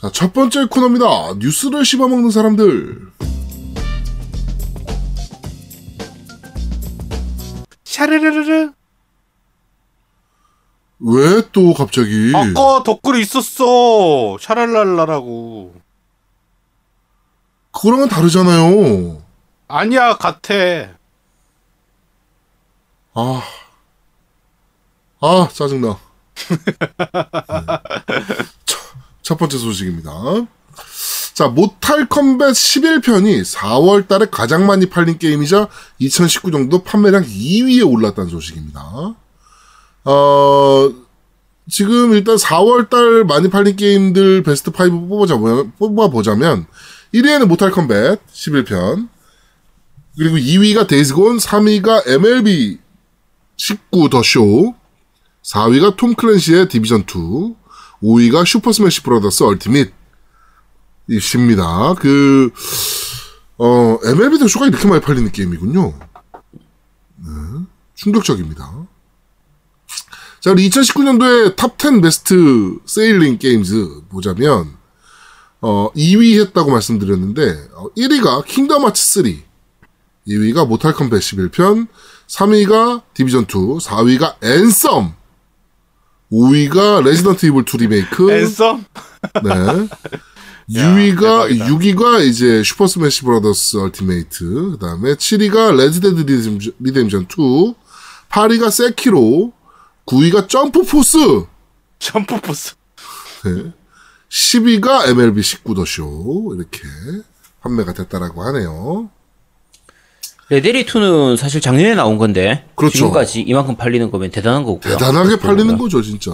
자, 첫 번째 코너입니다. 뉴스를 씹어먹는 사람들. 샤르르르르. 왜 또 갑자기? 아까 덧글이 있었어. 샤랄랄라라고. 그거랑은 다르잖아요. 아니야, 같아. 아. 아, 짜증나. 첫, 첫 번째 소식입니다. 자, Mortal Kombat 11편이 4월 달에 가장 많이 팔린 게임이자 2019 정도 판매량 2위에 올랐다는 소식입니다. 어, 지금 일단 4월 달 많이 팔린 게임들 베스트 5 뽑아보자면, 뽑아보자면 1위에는 Mortal Kombat 11편, 그리고 2위가 Days Gone, 3위가 MLB 19 The Show, 4위가 Tom Clancy의 Division 2, 5위가 Super Smash Brothers Ultimate 입니다. 그, 어, MLB 더 쇼가 이렇게 많이 팔리는 게임이군요. 네, 충격적입니다. 자, 우리 2019년도에 탑10 best selling games 보자면, 어, 2위 했다고 말씀드렸는데, 어, 1위가 Kingdom Hearts 3, 2위가 Mortal Kombat 11편, 3위가 Division 2, 4위가 Anthem, 5위가 Resident Evil 2 리메이크, Anthem? 네. 야, 6위가, 대박이다. 6위가 이제 Super Smash Brothers Ultimate, 그 다음에 7위가 Red Dead Redemption, Redemption 2, 8위가 Sekiro, 9위가 Jump Force, Jump Force. 네. 10위가 MLB 19 The Show, 이렇게 판매가 됐다라고 하네요. 레데리 2는 사실 작년에 나온 건데 그렇죠. 지금까지 이만큼 팔리는 거면 대단한 거고요. 대단하게 팔리는. 거죠, 진짜.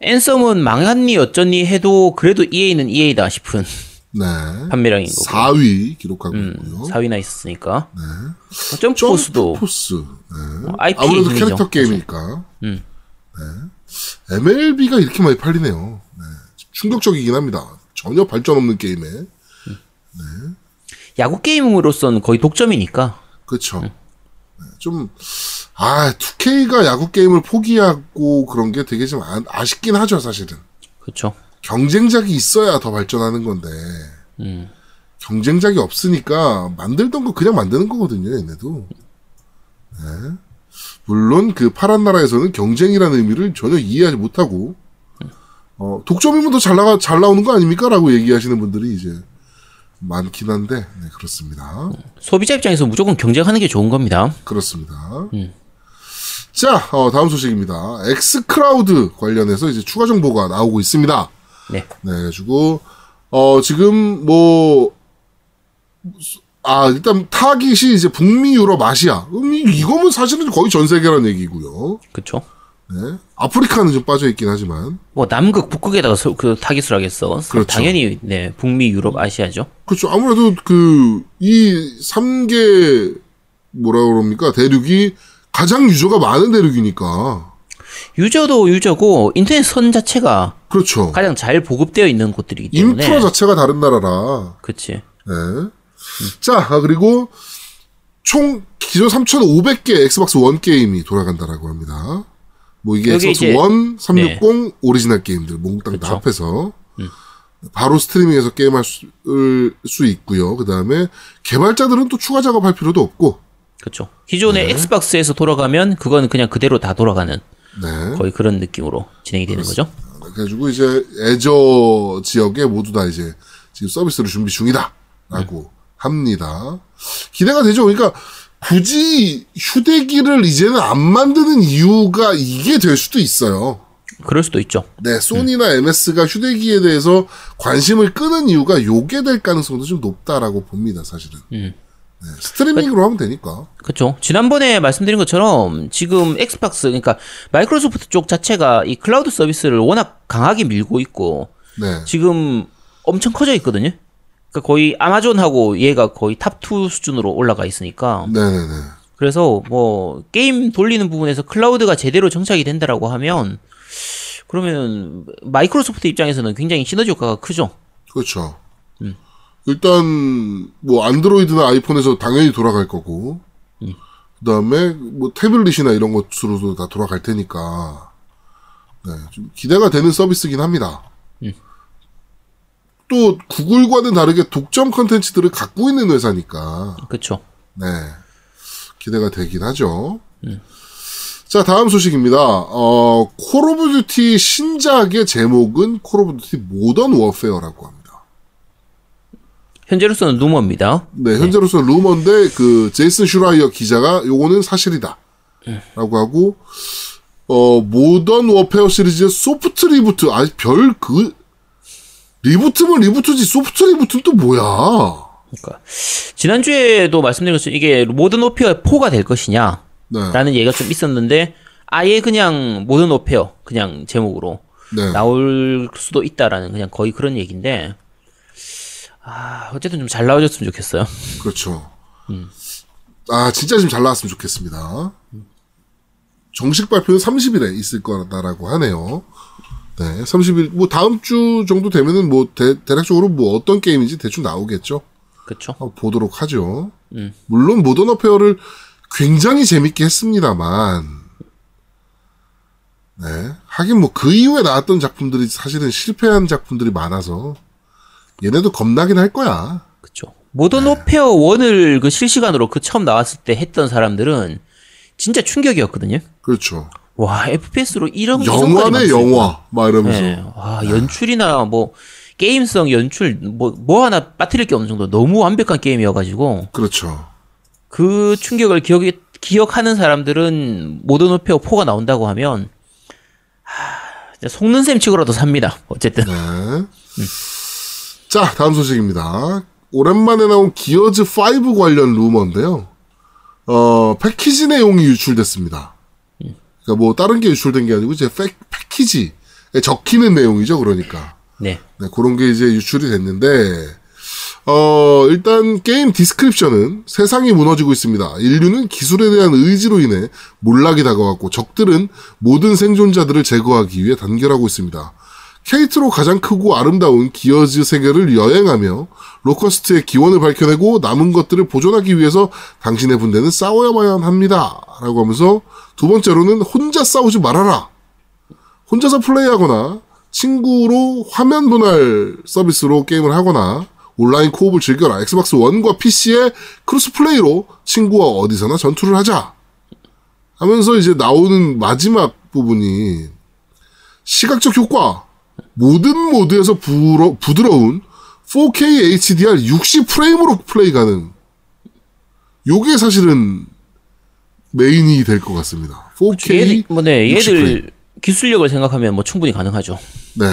앤썸은 망했니 어쩌니 해도 그래도 EA는 EA다 싶은 네. 판매량인 거고 4위 기록하고 음, 있고요. 4위나 있었으니까 네. 어, 점프 포스도 포스. 네. IP 아무래도 힘이죠. 캐릭터 게임이니까. 음. 네. MLB가 이렇게 많이 팔리네요. 네. 충격적이긴 합니다. 전혀 발전 없는 게임에. 야구 게임으로서는 거의 독점이니까 그렇죠. 네. 좀, 아, 2K가 야구 게임을 포기하고 그런 게 되게 좀 아, 아쉽긴 하죠, 사실은. 그렇죠. 경쟁작이 있어야 더 발전하는 건데. 음. 경쟁작이 없으니까 만들던 거 그냥 만드는 거거든요, 얘네도. 네. 물론 그 파란 나라에서는 경쟁이라는 의미를 전혀 이해하지 못하고 어, 독점이면 더 잘 나가 잘 나오는 거 아닙니까? 라고 얘기하시는 분들이 이제 많긴 한데 네, 그렇습니다. 소비자 입장에서 무조건 경쟁하는 게 좋은 겁니다. 그렇습니다. 음. 자, 어, 다음 소식입니다. xCloud 관련해서 이제 추가 정보가 나오고 있습니다. 네. 네, 그래가지고, 어, 지금 뭐, 아, 일단 타깃이 이제 북미, 유럽, 아시아. 음, 이- 이거면 사실은 거의 전 세계란 얘기고요. 그렇죠. 네. 아프리카는 좀 빠져 있긴 하지만. 뭐 남극, 북극에다가 서- 그 타깃을 하겠어. 그렇죠. 당연히 네 북미, 유럽, 아시아죠. 그렇죠. 아무래도 그, 이 3개, 뭐라 그럽니까? 대륙이 가장 유저가 많은 대륙이니까. 유저도 유저고 인터넷 선 자체가 그렇죠. 가장 잘 보급되어 있는 곳들이기 때문에. 인프라 자체가 다른 나라라. 그치. 네. 자, 아, 그리고 총 기존 3,500개 Xbox One 게임이 돌아간다라고 합니다. 뭐 이게 이제- One, 360 오리지널 게임들 몽땅 다 그쵸. 합해서 바로 스트리밍에서 게임할 수, 수 있고요. 그 다음에 개발자들은 또 추가 작업할 필요도 없고, 그렇죠. 기존의 네. Xbox에서 돌아가면 그건 그냥 그대로 다 돌아가는 네. 거의 그런 느낌으로 진행이 되는 거죠. 그래가지고 이제 Azure 지역에 모두 다 이제 지금 서비스를 준비 중이다라고 합니다. 기대가 되죠. 그러니까 굳이 휴대기를 이제는 안 만드는 이유가 이게 될 수도 있어요. 그럴 수도 있죠. 네, 소니나 MS가 휴대기에 대해서 관심을 끄는 이유가 요게 될 가능성도 좀 높다라고 봅니다, 사실은. 음. 네, 스트리밍으로 하면 되니까. 그렇죠. 지난번에 말씀드린 것처럼 지금 Xbox 그러니까 마이크로소프트 쪽 자체가 이 클라우드 서비스를 워낙 강하게 밀고 있고 네. 지금 엄청 커져 있거든요. 그러니까 거의 Amazon하고 얘가 거의 탑2 수준으로 올라가 있으니까 네네네. 그래서 뭐 게임 돌리는 부분에서 클라우드가 제대로 정착이 된다라고 하면 그러면 마이크로소프트 입장에서는 굉장히 시너지 효과가 크죠. 그렇죠. 일단 뭐 Android나 iPhone에서 당연히 돌아갈 거고, 그다음에 뭐 태블릿이나 이런 것으로도 다 돌아갈 테니까, 네, 좀 기대가 되는 서비스긴 합니다. 또 Google과는 다르게 독점 컨텐츠들을 갖고 있는 회사니까 그쵸. 네 기대가 되긴 하죠. 자 다음 소식입니다. 어, Call of Duty 신작의 제목은 Call of Duty Modern Warfare라고 합니다. 현재로서는 루머입니다. 네, 현재로서 루머인데 그 제이슨 슈라이어 기자가 요거는 사실이다. 라고 하고 어 Modern Warfare 시리즈의 soft reboot 아니 별 그 reboot면 reboot지 soft reboot는 또 뭐야? 그러니까 지난주에도 말씀드린 것처럼 이게 Modern Warfare 4가 될 것이냐 네. 라는 얘기가 좀 있었는데 아예 그냥 Modern Warfare 그냥 제목으로 네. 나올 수도 있다라는 그냥 거의 그런 얘기인데 아 어쨌든 좀 잘 나와줬으면 좋겠어요. 그렇죠. 아 진짜 좀 잘 나왔으면 좋겠습니다. 정식 발표는 30일에 있을 거다라고 하네요. 네, 30일 뭐 다음 주 정도 되면은 뭐 대, 대략적으로 뭐 어떤 게임인지 대충 나오겠죠. 그렇죠. 한번 보도록 하죠. 물론 모던 어페어를 굉장히 재밌게 했습니다만, 네. 하긴 뭐 그 이후에 나왔던 작품들이 사실은 실패한 작품들이 많아서, 얘네도 겁나긴 할 거야. 그렇죠. 모던 네. 오페어 1을 그 실시간으로 그 처음 나왔을 때 했던 사람들은 진짜 충격이었거든요. 그렇죠. 와 FPS로 이런 영화네, 영화. 막 이러면서. 네. 와 연출이나 뭐 게임성 연출 뭐뭐 하나 빠뜨릴 게 없는 정도 너무 완벽한 게임이어가지고 그렇죠. 그 충격을 기억 기억하는 사람들은 모던 오페어 4가 나온다고 하면 하, 속는 셈 치고라도 삽니다. 어쨌든 네. 자, 다음 소식입니다. 오랜만에 나온 기어즈 5 관련 루머인데요. 어, 패키지 내용이 유출됐습니다. 그러니까 뭐 다른 게 유출된 게 아니고 이제 패, 패키지에 적히는 내용이죠, 그러니까. 네 네, 그런 게 이제 유출이 됐는데, 어, 일단 게임 디스크립션은 세상이 무너지고 있습니다. 인류는 기술에 대한 의지로 인해 몰락이 다가왔고 적들은 모든 생존자들을 제거하기 위해 단결하고 있습니다. Kait로 가장 크고 아름다운 Gears 세계를 여행하며 Locust의 기원을 밝혀내고 남은 것들을 보존하기 위해서 당신의 분대는 싸워야만 합니다. 라고 하면서 두 번째로는 혼자 싸우지 말아라. 혼자서 플레이하거나 친구로 화면 분할 서비스로 게임을 하거나 온라인 co-op을 즐겨라. Xbox 1과 PC의 cross play로 친구와 어디서나 전투를 하자. 하면서 이제 나오는 마지막 부분이 시각적 효과 모든 모드에서 부러, 부드러운 4K HDR 60프레임으로 플레이 가능. 요게 사실은 메인이 될 것 같습니다. 4K 얘들 뭐네 60 프레임. 얘들 기술력을 생각하면 뭐 충분히 가능하죠. 네.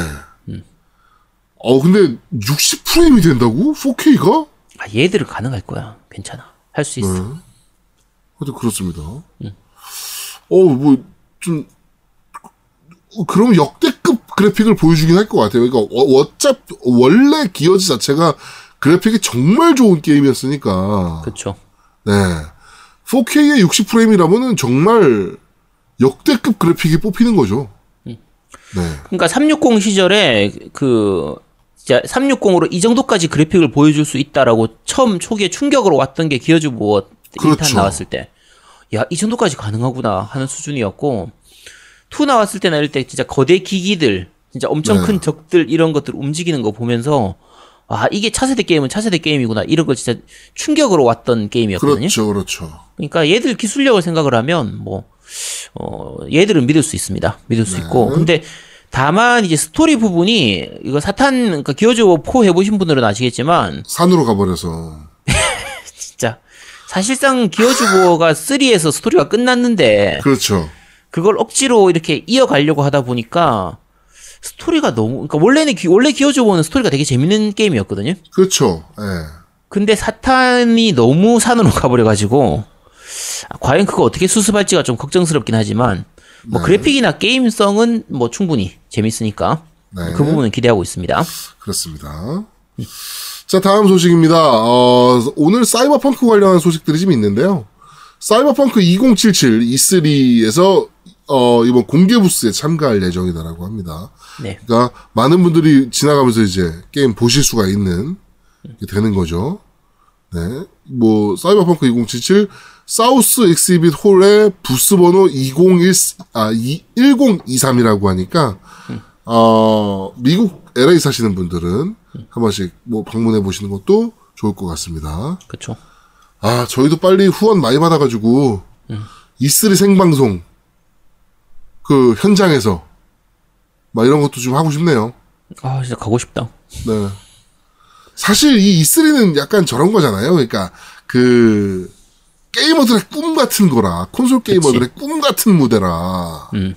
어, 근데 60프레임이 된다고? 4K가? 아, 얘들은 가능할 거야. 괜찮아. 할 수 있어. 네. 하여튼 그렇습니다. 어, 뭐, 좀, 어, 그럼 역대급 그래픽을 보여주긴 할 것 같아요. 그러니까, 어, 어차피, 원래 기어즈 자체가 그래픽이 정말 좋은 게임이었으니까. 그렇죠. 네. 4K의 60프레임이라면은 정말 역대급 그래픽이 뽑히는 거죠. 네. 그러니까 360 시절에 그 진짜 360으로 이 정도까지 그래픽을 보여줄 수 있다라고 처음 초기에 충격으로 왔던 게 기어즈 모어 그렇죠. 1탄 나왔을 때. 야, 이 정도까지 가능하구나 하는 수준이었고 2 나왔을 때나 이럴 때 진짜 거대 기기들, 진짜 엄청 네. 큰 적들 이런 것들 움직이는 거 보면서 아, 이게 차세대 게임은 차세대 게임이구나. 이런 거 진짜 충격으로 왔던 게임이었거든요. 그렇죠, 그렇죠. 그러니까 얘들 기술력을 생각을 하면 뭐 어, 얘들은 믿을 수 있습니다. 믿을 수 있고. 근데 다만 이제 스토리 부분이 이거 사탄 그러니까 기어즈 4 해보신 분들은 아시겠지만 산으로 가버려서. 진짜 사실상 기어즈 4가 3에서 스토리가 끝났는데 그렇죠. 그걸 억지로 이렇게 이어가려고 하다 보니까 스토리가 너무 그러니까 원래는 기- 원래 기어즈 4는 스토리가 되게 재밌는 게임이었거든요. 그렇죠. 예. 근데 사탄이 너무 산으로 가버려가지고 아, 과연 그거 어떻게 수습할지가 좀 걱정스럽긴 하지만 뭐 네. 그래픽이나 게임성은 뭐 충분히 재밌으니까 네. 그 부분은 기대하고 있습니다. 그렇습니다. 자, 다음 소식입니다. 어, 오늘 사이버펑크 관련한 소식들이 좀 있는데요. 사이버펑크 2077 E3에서 어, 이번 공개 부스에 참가할 예정이다라고 합니다. 네. 그러니까 많은 분들이 지나가면서 이제 게임 보실 수가 있는 게 되는 거죠. 네. 뭐 사이버펑크 2077 사우스 엑시빗 홀의 부스 번호 201 아, 2, 1023이라고 하니까 어, 미국 LA 사시는 분들은 한 번씩 뭐 방문해 보시는 것도 좋을 것 같습니다. 그쵸. 아, 저희도 빨리 후원 많이 받아 가지고, E3 생방송, 그, 현장에서, 막 이런 것도 좀 하고 싶네요. 아, 진짜 가고 싶다. 네. 사실 이 E3는 약간 저런 거잖아요. 그러니까, 그, 게이머들의 꿈 같은 거라, 콘솔 게이머들의 꿈 같은 무대라. 음.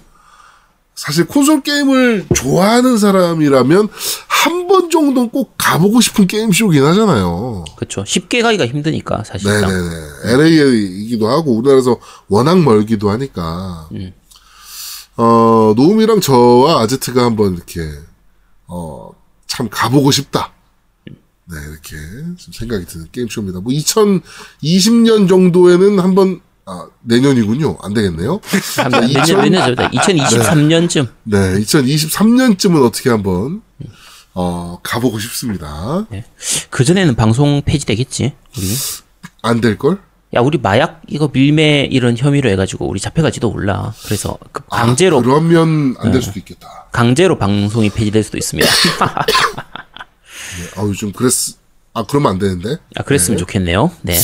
사실 콘솔 게임을 좋아하는 사람이라면 한 번 정도는 꼭 가보고 싶은 게임쇼긴 하잖아요. 그쵸. 쉽게 가기가 힘드니까, 사실상. 네네네. LA이기도 하고 우리나라에서 워낙 멀기도 하니까. 음. 어 노움이랑 저와 아제트가 한번 이렇게 어 참 가보고 싶다. 네 이렇게 좀 생각이 드는 게임쇼입니다. 뭐 2020년 정도에는 한번 아 내년이군요. 안 되겠네요. 한몇 년, 몇 년쯤 2023년쯤. 네 2023년쯤은 어떻게 한번 어 가보고 싶습니다. 그전에는 방송 폐지되겠지, 우리. 안 될 걸? 야, 우리 마약 이거 밀매 이런 혐의로 해가지고 우리 잡혀가지도 몰라. 그래서 그 강제로 아, 그러면 안 될 수도 있겠다. 강제로 방송이 폐지될 수도 있습니다. 네, 아 요즘 그랬 아 그러면 안 되는데. 아, 그랬으면 좋겠네요. 네.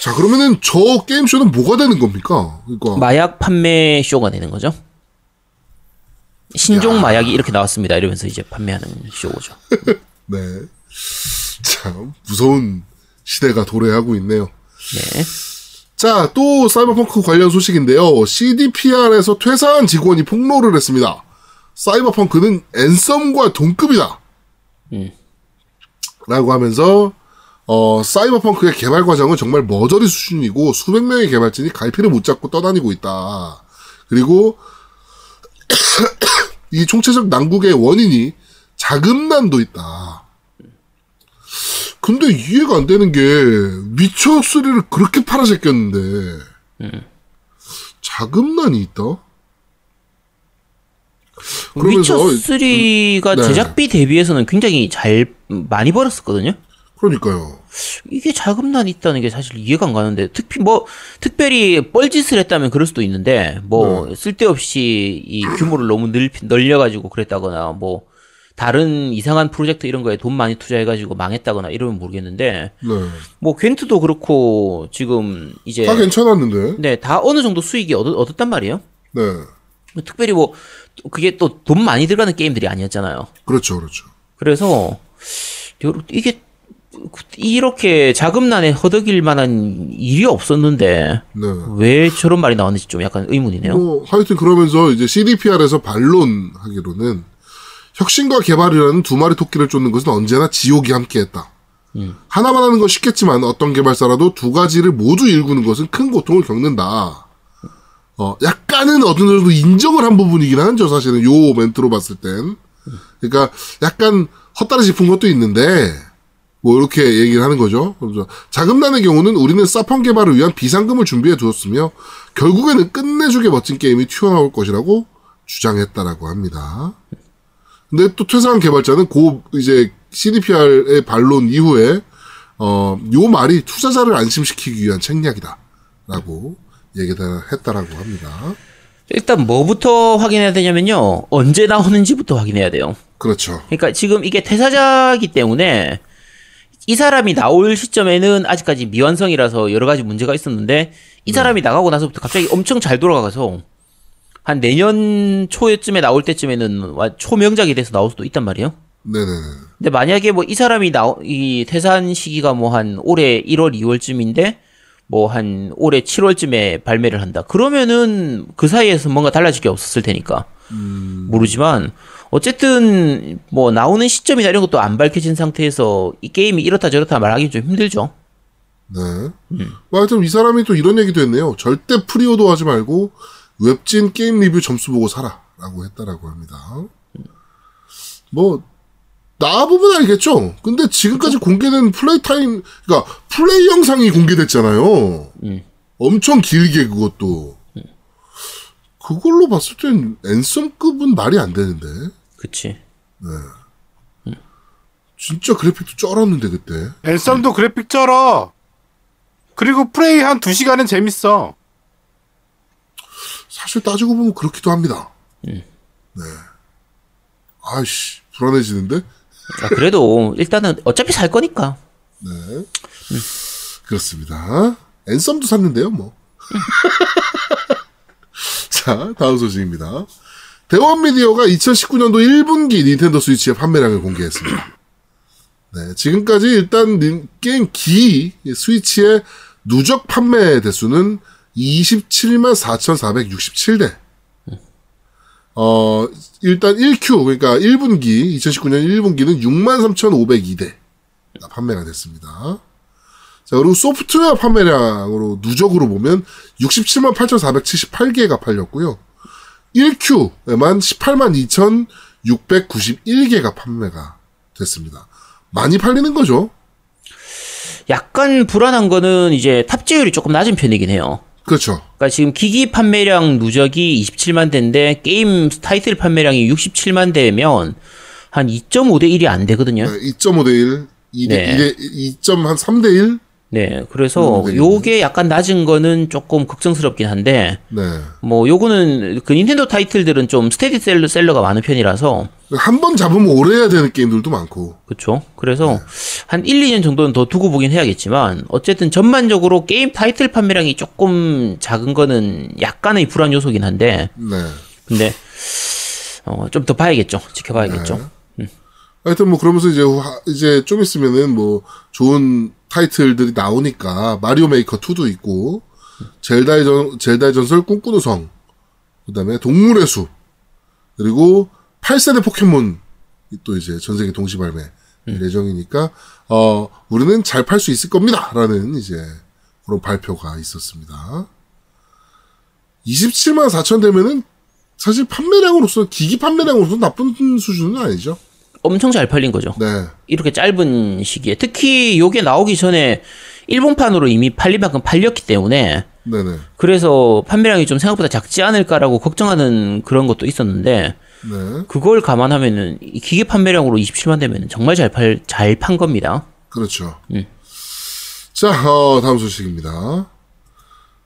자, 그러면은 저 게임 쇼는 뭐가 되는 겁니까? 그러니까 마약 판매 쇼가 되는 거죠. 신종 마약이 이렇게 나왔습니다. 이러면서 이제 판매하는 쇼죠. 네. 참 무서운 시대가 도래하고 있네요. 네. 자, 또 사이버펑크 관련 소식인데요. CDPR에서 퇴사한 직원이 폭로를 했습니다. 사이버펑크는 앤썸과 동급이다. 음. 라고 하면서 어, 사이버펑크의 개발 과정은 정말 머저리 수준이고 수백 명의 개발진이 갈피를 못 잡고 떠다니고 있다. 그리고 이 총체적 난국의 원인이 자금난도 있다. 근데 이해가 안 되는 게 위쳐 3를 그렇게 팔아제꼈는데 자금난이 있다. 위쳐 3가 네. 제작비 대비해서는 굉장히 잘 많이 벌었었거든요. 그러니까요. 이게 자금난이 있다는 게 사실 이해가 안 가는데 특히 뭐 특별히 뻘짓을 했다면 그럴 수도 있는데 뭐 네. 쓸데없이 이 규모를 너무 늘, 늘려가지고 그랬다거나 뭐 다른 이상한 프로젝트 이런 거에 돈 많이 투자해가지고 망했다거나 이러면 모르겠는데 네. 뭐 괜트도 그렇고 지금 이제 다 괜찮았는데. 네다 어느 정도 수익이 얻, 얻었단 말이에요. 네. 뭐 특별히 뭐 그게 또 돈 많이 들어가는 게임들이 아니었잖아요. 그렇죠, 그렇죠. 그래서 이게 이렇게 자금난에 허덕일 만한 일이 없었는데 네. 왜 저런 말이 나왔는지 좀 약간 의문이네요. 뭐 하여튼 그러면서 이제 CDPR에서 반론하기로는 혁신과 개발이라는 두 마리 토끼를 쫓는 것은 언제나 지옥이 함께했다. 하나만 하는 건 쉽겠지만 어떤 개발사라도 두 가지를 모두 일구는 것은 큰 고통을 겪는다. 어, 약간은 어느 정도 인정을 한 부분이긴 하죠, 사실은. 요 멘트로 봤을 땐. 그러니까 약간 헛다리 짚은 것도 있는데, 뭐 이렇게 얘기를 하는 거죠. 그래서 자금난의 경우는 우리는 사펑 개발을 위한 비상금을 준비해 두었으며 결국에는 끝내주게 멋진 게임이 튀어나올 것이라고 주장했다라고 합니다. 근데 또 퇴사한 개발자는 고 이제 CDPR의 반론 이후에 어, 요 말이 투자자를 안심시키기 위한 책략이다라고 얘기를 했다라고 합니다. 일단 뭐부터 확인해야 되냐면요. 언제 나오는지부터 확인해야 돼요. 그렇죠. 그러니까 지금 이게 퇴사자기 때문에 이 사람이 나올 시점에는 아직까지 미완성이라서 여러 가지 문제가 있었는데 이 사람이 나가고 나서부터 갑자기 엄청 잘 돌아가서 한 내년 초쯤에 나올 때쯤에는 와- 초명작이 돼서 나올 수도 있단 말이에요. 네네네. 근데 만약에 뭐 이 사람이 나, 이 퇴사한 시기가 뭐 한 올해 1월, 2월쯤인데 뭐 한 올해 7월쯤에 발매를 한다. 그러면은 그 사이에서 뭔가 달라질 게 없었을 테니까. 모르지만 어쨌든 뭐 나오는 시점이나 이런 것도 안 밝혀진 상태에서 이 게임이 이렇다 저렇다 말하기 좀 힘들죠. 네. 뭐 하여튼 이 사람이 또 이런 얘기도 했네요. 절대 preorder 하지 말고 웹진 게임 리뷰 점수 보고 사라. 라고 했다라고 합니다. 뭐, 나와보면 알겠죠? 근데 지금까지 공개된 플레이 타임, 그러니까 플레이 영상이 공개됐잖아요. 음. 엄청 길게 그것도. 그걸로 봤을 땐 앤썸급은 말이 안 되는데. 그치. 진짜 그래픽도 쩔었는데, 그때. 앤썸도 그래픽 쩔어. 그리고 플레이 한 2시간은 재밌어. 사실 따지고 보면 그렇기도 합니다. 네. 아이씨, 불안해지는데? 아, 그래도 일단은 어차피 살 거니까. 네. 그렇습니다. 앤썸도 샀는데요, 뭐. 자, 다음 소식입니다. 대원 미디어가 2019년도 1분기 닌텐도 스위치의 판매량을 공개했습니다. 네, 지금까지 일단 닌- 게임 기 스위치의 누적 판매 대수는 27만 4,467대. 어, 일단 1Q, 그러니까 1분기, 2019년 1분기는 63,502대 판매가 됐습니다. 자, 그리고 소프트웨어 판매량으로 누적으로 보면 67만 8,478개가 팔렸고요. 1Q에만 18만 2,691개가 판매가 됐습니다. 많이 팔리는 거죠. 약간 불안한 거는 이제 탑재율이 조금 낮은 편이긴 해요. 그렇죠. 그러니까 지금 기기 판매량 누적이 27만 대인데 게임 타이틀 판매량이 67만 대면 한 2.5대 1이 안 되거든요. 2.5대 1, 2대, 네. 2.3대 1? 네, 그래서 음, 네. 요게 약간 낮은 거는 조금 걱정스럽긴 한데 네. 뭐 요거는 그 닌텐도 타이틀들은 좀 스테디 셀러, 셀러가 많은 편이라서 한 번 잡으면 오래 해야 되는 게임들도 많고. 그렇죠. 그래서 네. 한 1, 2년 정도는 더 두고 보긴 해야겠지만 어쨌든 전반적으로 게임 타이틀 판매량이 조금 작은 거는 약간의 불안 요소긴 한데 네. 근데 어, 좀 더 봐야겠죠. 지켜봐야겠죠. 하여튼 뭐 그러면서 이제 화- 이제 좀 있으면은 뭐 좋은 타이틀들이 나오니까 마리오 메이커 2도 있고 젤다의 전 젤다의 전설 꿈꾸는 섬 그다음에 동물의 숲 그리고 8세대 포켓몬 또 이제 전 세계 동시 발매 예정이니까 어 우리는 잘 팔 수 있을 겁니다라는 이제 그런 발표가 있었습니다. 27만 4천 되면은 사실 판매량으로서 기기 판매량으로서 나쁜 수준은 아니죠. 엄청 잘 팔린 거죠. 네. 이렇게 짧은 시기에 특히 요게 나오기 전에 일본판으로 이미 팔릴 만큼 팔렸기 때문에 네네. 그래서 판매량이 좀 생각보다 작지 않을까라고 걱정하는 그런 것도 있었는데 네. 그걸 감안하면은 이 기계 판매량으로 27만 되면 정말 잘 팔 잘 판 겁니다. 그렇죠. 자, 어, 다음 소식입니다.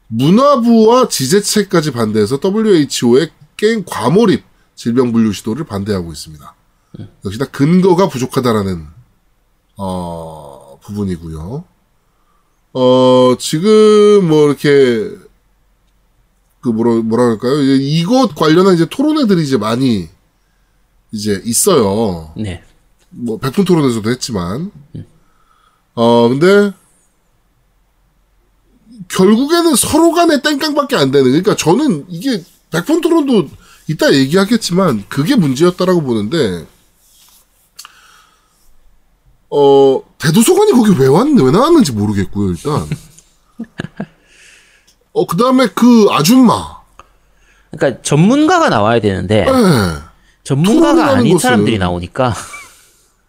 문화부와 지자체까지 반대해서 WHO의 게임 과몰입 질병 분류 시도를 반대하고 있습니다. 역시 다 근거가 부족하다라는 어, 부분이고요. 어, 지금 뭐 이렇게 그 뭐라? 이제 이것 관련한 이제 토론회들이 이제 많이 이제 있어요. 네. 뭐 백분 토론에서도 했지만 어 근데 결국에는 서로 간의 땡깡밖에 안 되는 그러니까 저는 이게 백분 토론도 이따 얘기하겠지만 그게 문제였다라고 보는데 어 대도서관이 거기 왜 왔는데 왜 나왔는지 모르겠고요 일단 어 그 다음에 그 아줌마 그러니까 전문가가 나와야 되는데 예. 전문가가 아닌 것은- 사람들이 나오니까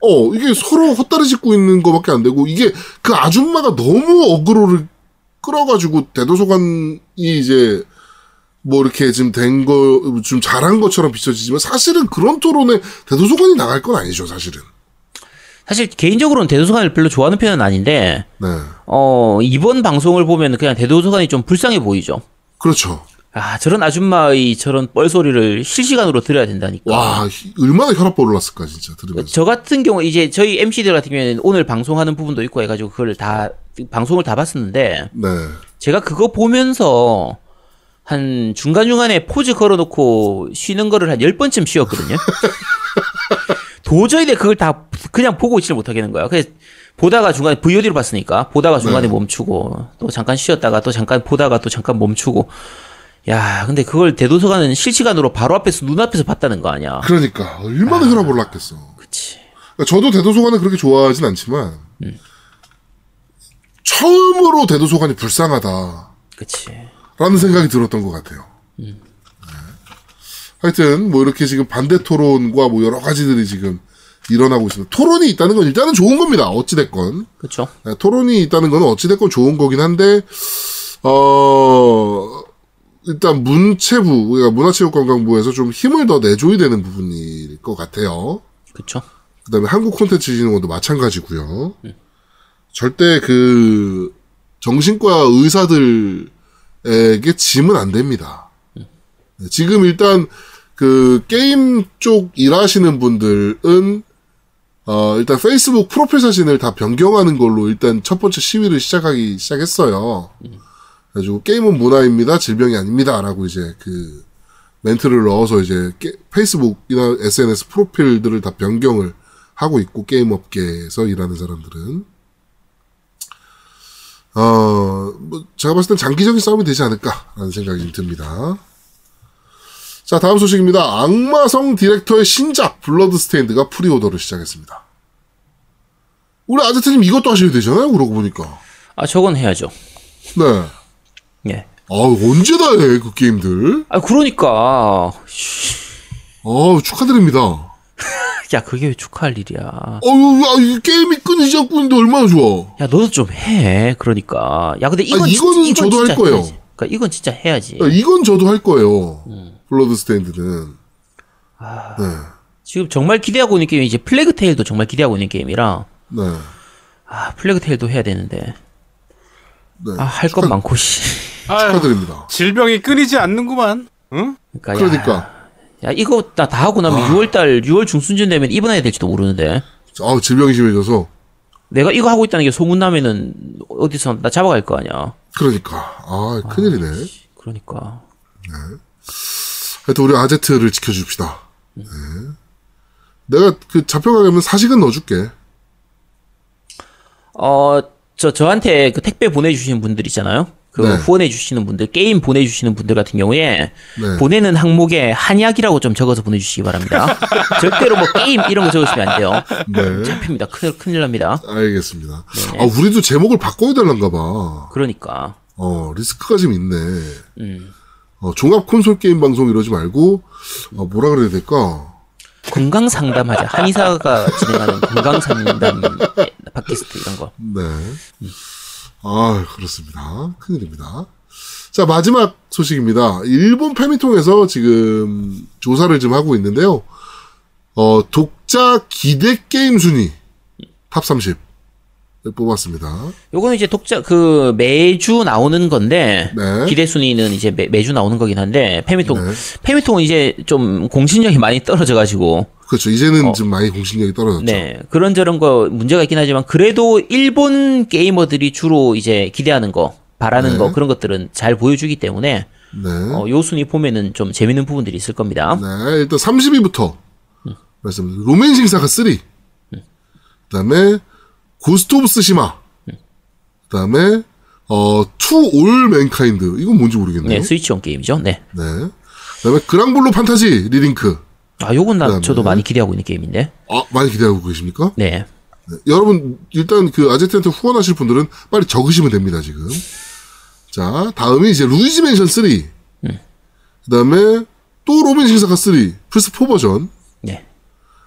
어, 이게 서로 헛다리 짚고 있는 것밖에 안 되고, 이게 그 아줌마가 너무 어그로를 끌어가지고 대도서관이 이제 뭐 이렇게 지금 된 거, 좀 잘한 것처럼 비춰지지만 사실은 그런 토론에 대도서관이 나갈 건 아니죠, 사실은. 사실 개인적으로는 대도서관을 별로 좋아하는 편은 아닌데 네. 어 이번 방송을 보면 그냥 대도서관이 좀 불쌍해 보이죠. 그렇죠. 아 저런 아줌마의 저런 뻘소리를 실시간으로 들어야 된다니까. 와, 히- 얼마나 혈압 올랐을까, 진짜, 들으면서. 저 같은 경우 이제 저희 MC들 같은 경우에는 오늘 방송하는 부분도 있고 해가지고 그걸 다 방송을 다 봤었는데 네. 제가 그거 보면서 한 중간중간에 포즈 걸어놓고 쉬는 거를 한 10번쯤 쉬었거든요. 도저히 내 그걸 다 그냥 보고 있지를 못하겠는 거야. 그래서 보다가 중간에 VOD로 봤으니까 보다가 중간에 네. 멈추고 또 잠깐 쉬었다가 또 잠깐 보다가 또 잠깐 멈추고 야 근데 그걸 대도서관은 실시간으로 바로 앞에서 눈앞에서 봤다는 거 아니야. 그러니까, 얼마나 혈압 올랐겠어. 그치. 그러니까 저도 대도서관을 그렇게 좋아하진 않지만, 처음으로 대도서관이 불쌍하다. 그치. 라는 생각이 들었던 것 같아요. 네. 하여튼 뭐 이렇게 지금 반대 토론과 뭐 여러 가지들이 지금 일어나고 있습니다. 토론이 있다는 건 일단은 좋은 겁니다. 어찌 됐건 그쵸. 네, 토론이 있다는 건 어찌 됐건 좋은 거긴 한데 어 일단 문체부 그러니까 문화체육관광부에서 좀 힘을 더 내줘야 되는 부분일 것 같아요. 그쵸. 그다음에 한국 콘텐츠 진흥원도 마찬가지고요. 절대 그 정신과 의사들에게 짐은 안 됩니다. 네, 지금 일단 그그 게임 쪽 일하시는 분들은 어 일단 페이스북 프로필 사진을 다 변경하는 걸로 일단 첫 번째 시위를 시작하기 시작했어요. 그래가지고 게임은 문화입니다, 질병이 아닙니다 라고 이제 그 멘트를 넣어서 이제 게- 페이스북이나 SNS 프로필들을 다 변경을 하고 있고 게임 업계에서 일하는 사람들은 어, 뭐, 제가 봤을 땐 장기적인 싸움이 되지 않을까라는 생각이 듭니다. 자, 다음 소식입니다. 악마성 디렉터의 신작, 블러드 스테인드가 preorder를 시작했습니다. 우리 아제트님 이것도 하셔야 되잖아요, 그러고 보니까. 아, 저건 해야죠. 네. 예. 아 언제 다 해, 그 게임들. 아, 그러니까. 아 축하드립니다. 야, 그게 왜 축하할 일이야. 어유, 아, 이 게임이 끊이지 않고 있는데 얼마나 좋아. 야, 너도 좀 해. 그러니까. 야, 근데 이건, 아, 이거는 진- 이건 저도 할 거예요. 해야지. 그러니까 이건 진짜 해야지. 아, 이건 저도 할 거예요. 블러드 스테인드는. 네. 지금 정말 기대하고 있는 게임이 이제 플래그 테일도 정말 기대하고 있는 게임이라 네. 아, 플래그 테일도 해야 되는데. 네. 아, 할건 많고 씨. 아유, 축하드립니다. 질병이 끊이지 않는구만. 응? 그러니까, 야, 그러니까. 야, 이거 나 다 하고 나면 6월 달 6월 중순쯤 되면 입원해야 될지도 모르는데. 아 질병이 심해져서. 내가 이거 하고 있다는 게 소문 나면은 어디서 나 잡아갈 거 아니야. 그러니까. 아 큰일이네. 그러니까. 하여튼 우리 아제트를 지켜줍시다. 네. 내가 그 잡혀가려면 사식은 넣어줄게. 어, 저, 저한테 그 택배 보내주시는 분들 있잖아요. 그 네. 후원해주시는 분들, 게임 보내주시는 분들 같은 경우에 네. 보내는 항목에 한약이라고 좀 적어서 보내주시기 바랍니다. 절대로 뭐 게임 이런 거 적으시면 안 돼요. 네. 잡힙니다. 큰일, 큰일 납니다. 알겠습니다. 아 우리도 제목을 바꿔야될란가 봐. 그러니까. 어 리스크가 좀 있네. 음. 어, 종합 콘솔 게임 방송 이러지 말고 어, 뭐라 그래야 될까? 건강 상담하자. 한의사가 진행하는 건강 상담 팟캐스트 이런 거. 네. 아, 그렇습니다. 큰일입니다. 자, 마지막 소식입니다. 일본 페미통에서 지금 조사를 좀 하고 있는데요. 어, 독자 기대 게임 순위 top 30. 을 뽑았습니다. 요거는 이제 독자 그 매주 나오는 건데 네. 기대 순위는 이제 매, 주 나오는 거긴 한데 패미통 네. 패미통은 이제 좀 공신력이 많이 떨어져 가지고 그렇죠. 이제는 좀 많이 공신력이 떨어졌죠. 어. 네 그런저런 거 문제가 있긴 하지만 그래도 일본 게이머들이 주로 이제 기대하는 거 바라는 네. 거 그런 것들은 잘 보여주기 때문에 네. 어, 요 순위 보면은 좀 재밌는 부분들이 있을 겁니다. 네, 일단 30위부터 말씀드립니다. 로맨싱 사가 3. 그다음에 고스트 오브 쓰시마. 그다음에 어, 투 올 맨카인드. 이건 뭔지 모르겠네요. 네 스위치용 게임이죠. 네. 네. 그 다음에 그랑블루 판타지 리링크. 아 요건 나 저도 많이 기대하고 있는 게임인데. 아, 많이 기대하고 계십니까? 네. 네. 여러분 일단 그 아제트한테 후원하실 분들은 빨리 적으시면 됩니다, 지금. 자, 다음이 이제 루이지 맨션 3. 그다음에 또 로맨싱 사가 3. 플스 4 버전. 네.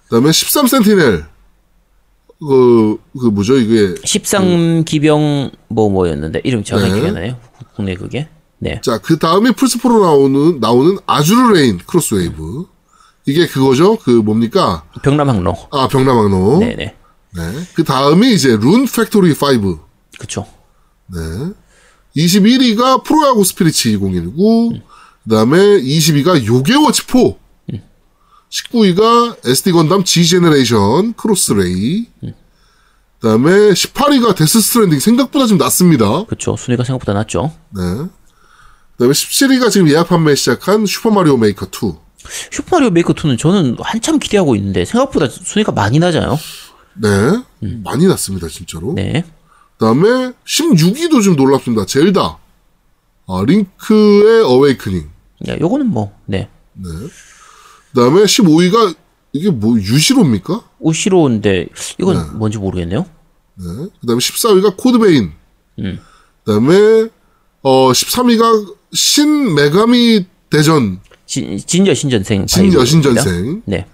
그 다음에 13 센티넬. 그, 그 뭐죠, 이게. 13 기병 뭐 뭐였는데 이름 정확히 네. 기억이 안 나요? 국내 그게. 네. 자, 그 다음에 플스 4로 나오는, 나오는 아주르 레인 크로스웨이브. 이게 그거죠? 그 뭡니까? 벽람항로. 아, 벽람항로. 네. 네 네. 그 다음이 이제 룬 팩토리 5. 그쵸. 네. 21위가 프로야구 스피리츠 2019. 그 다음에 20위가 요괴워치 4. 19위가 SD 건담 G 제네레이션 크로스레이. 그 다음에 18위가 데스 스트랜딩 생각보다 좀 낮습니다. 그쵸. 순위가 생각보다 낮죠. 네. 그 다음에 17위가 지금 예약 판매 시작한 슈퍼 마리오 메이커 2. 슈퍼 마리오 메이커 2는 저는 한참 기대하고 있는데 생각보다 순위가 많이 낮아요. 네. 많이 낮습니다, 진짜로. 네. 그 다음에 16위도 좀 놀랍습니다. 젤다. 아, 링크의 어웨이크닝. 야, 요거는 뭐, 네. 그 다음에 15위가 이게 뭐 유시로입니까? 우시로인데 이건 뭔지 모르겠네요. 네. 그 다음에 14위가 코드베인. 음. 그 다음에 어 13위가 신 메가미 텐세이 진, 진 여 신전생. 진여 five입니다. 신전생. 네.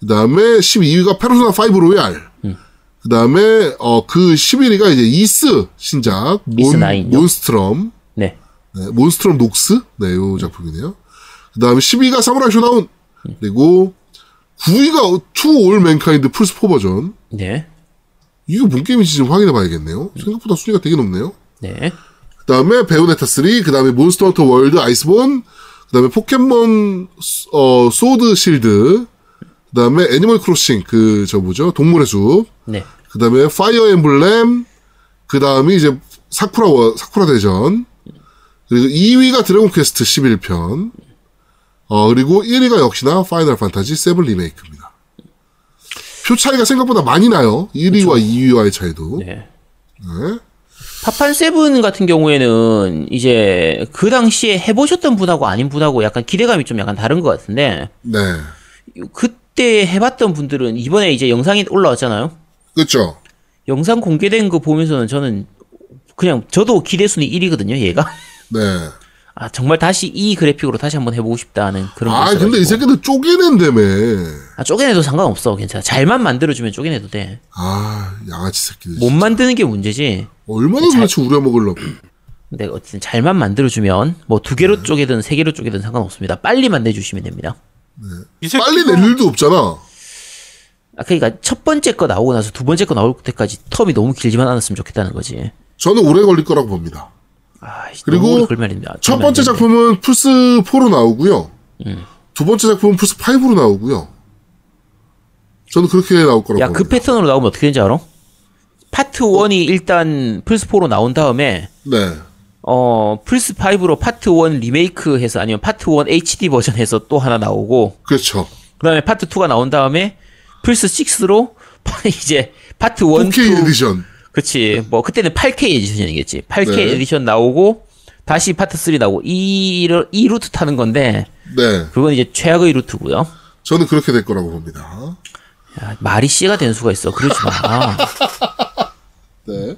그 다음에 12위가 페르소나 5 로얄. 음. 그 다음에 어 그 11위가 이제 이스 신작 이스 몬? 몬스트럼. 네. 네, 몬스트럼 녹스? 네, 요 작품이네요. 그 다음에 10위가 사무라이 쇼다운. 그리고 9위가 투 올 맨카인드 플스4 버전. 네. 이거 뭔 게임인지 좀 확인해 봐야겠네요. 생각보다 순위가 되게 높네요. 네. 그 다음에 베요네타 3, 그 다음에 몬스터 헌터 월드 아이스본, 그 다음에 포켓몬 어 소드 실드, 그 다음에 애니멀 크로싱 그 저 뭐죠 동물의 숲, 네. 그 다음에 파이어 엠블렘, 그 다음이 이제 사쿠라 워- 사쿠라 대전, 그리고 2위가 드래곤 퀘스트 11편, 어 그리고 1위가 역시나 파이널 판타지 7 리메이크입니다. 표 차이가 생각보다 많이 나요. 1위와 2위와의 차이도. 네. 네. 파판 seven 같은 경우에는 이제 그 당시에 해보셨던 분하고 아닌 분하고 약간 기대감이 좀 약간 다른 것 같은데 네. 그때 해봤던 분들은 이번에 이제 영상이 올라왔잖아요. 그렇죠. 영상 공개된 거 보면서는 저는 그냥 저도 기대 순위 1위거든요. 얘가 네. 아 정말 다시 이 그래픽으로 다시 한번 해보고 싶다는 그런 게 아, 있어가지고. 근데 이 새끼들 쪼개낸다며. 아, 쪼개내도 상관없어 괜찮아 잘만 만들어주면 쪼개내도 돼못 아, 양아치 새끼들. 뭐 만드는 게 문제지 얼마나 도대체 우려먹으려고. 근데 어쨌든 잘만 만들어주면 뭐 두 개로 쪼개든 세 개로 쪼개든 상관없습니다 빨리 만 내주시면 됩니다 이 새끼 빨리 낼 일도 없잖아. 아 그러니까 첫 번째 거 나오고 나서 두 번째 거 나올 때까지 term이 너무 길지만 않았으면 좋겠다는 거지 저는 오래 걸릴 거라고 봅니다. 아 그리고 첫 번째 작품은 플스 4로 나오고요. 음. 두 번째 작품은 플스 5로 나오고요. 저는 그렇게 나올 거라고 야 그 봅니다. 패턴으로 나오면 어떻게 되는지 알아? 파트 1이 일단 플스 4로 나온 다음에 네. 어 플스 5로 파트 1 리메이크 해서 아니면 파트 1 HD 버전 해서 또 하나 나오고 그렇죠. 그다음에 파트 2가 나온 다음에 플스 6로 이제 파트 1, 2 4K 에디션. 그치 뭐 그때는 8K 에디션이겠지 8K 네. 에디션 나오고 다시 파트 3 나오고 이, 루- 이 루트 타는 건데 네. 그건 이제 최악의 루트고요 저는 그렇게 될 거라고 봅니다. 야, 말이 씨가 될 수가 있어 그러지 마 네.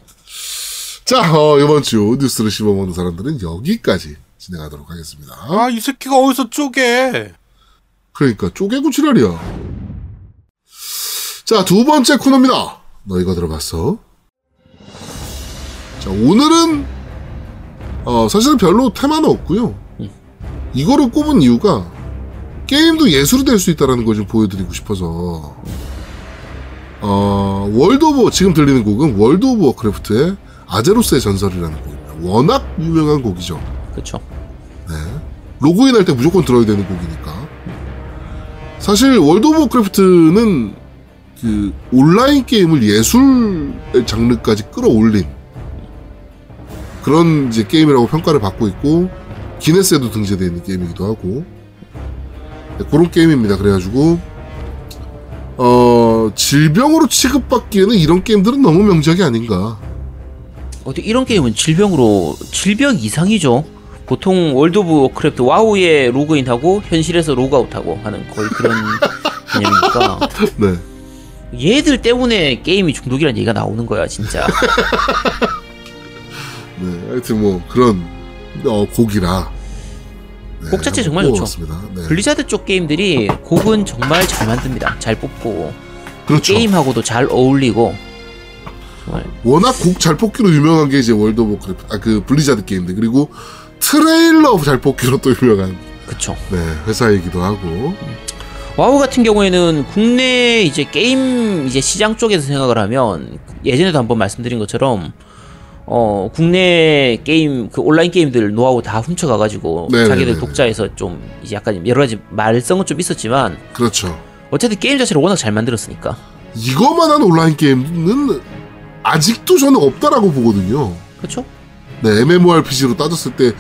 자, 어, 이번 주 뉴스를 씹어먹는 사람들은 여기까지 진행하도록 하겠습니다. 아, 이 새끼가 어디서 쪼개? 그러니까 쪼개고 지랄이야. 자, 두 번째 코너입니다. 너 이거 들어봤어? 자, 오늘은 어, 사실은 별로 테마는 없고요. 이거를 꼽은 이유가 게임도 예술이 될 수 있다는 걸 좀 보여드리고 싶어서 어, 월드 오브 지금 들리는 곡은 월드 오브 워크래프트의 아제로스의 전설이라는 곡입니다. 워낙 유명한 곡이죠. 그쵸 네. 로그인 할 때 무조건 들어야 되는 곡이니까. 사실 월드 오브 워크래프트는 그 온라인 게임을 예술의 장르까지 끌어올린 그런 이제 게임이라고 평가를 받고 있고 기네스에도 등재되어 있는 게임이기도 하고 네, 그런 게임입니다. 그래가지고 어 질병으로 취급받기에는 이런 게임들은 너무 명작이 아닌가. 어떻게 이런 게임은 질병으로 질병 이상이죠. 보통 월드 오브 워크래프트 와우에 로그인하고 현실에서 로그아웃하고 하는 거의 그런 개념이니까 네. 얘들 때문에 게임이 중독이라는 얘기가 나오는 거야 진짜. 네, 하여튼 뭐 그런 어, 곡이라 네, 곡 자체 정말 좋죠. 네. 블리자드 쪽 게임들이 곡은 정말 잘 만듭니다. 잘 뽑고 그렇죠. 게임하고도 잘 어울리고 정말 워낙 곡 잘 뽑기로 유명한 게 이제 월드 오브 크래프트, 아, 그 블리자드 게임들 그리고 트레일러 잘 뽑기로 또 유명한 그쵸. 네, 회사이기도 하고 와우 같은 경우에는 국내 이제 게임 이제 시장 쪽에서 생각을 하면 예전에도 한번 말씀드린 것처럼 어 국내 게임 그 온라인 게임들 노하우 다 훔쳐가가지고 네네네네. 자기들 독자에서 좀 이제 약간 여러 가지 말썽은 좀 있었지만 그렇죠. 어쨌든 게임 자체를 워낙 잘 만들었으니까 이거만한 온라인 게임은 아직도 저는 없다라고 보거든요. 그렇죠? 네, MMORPG로 따졌을 때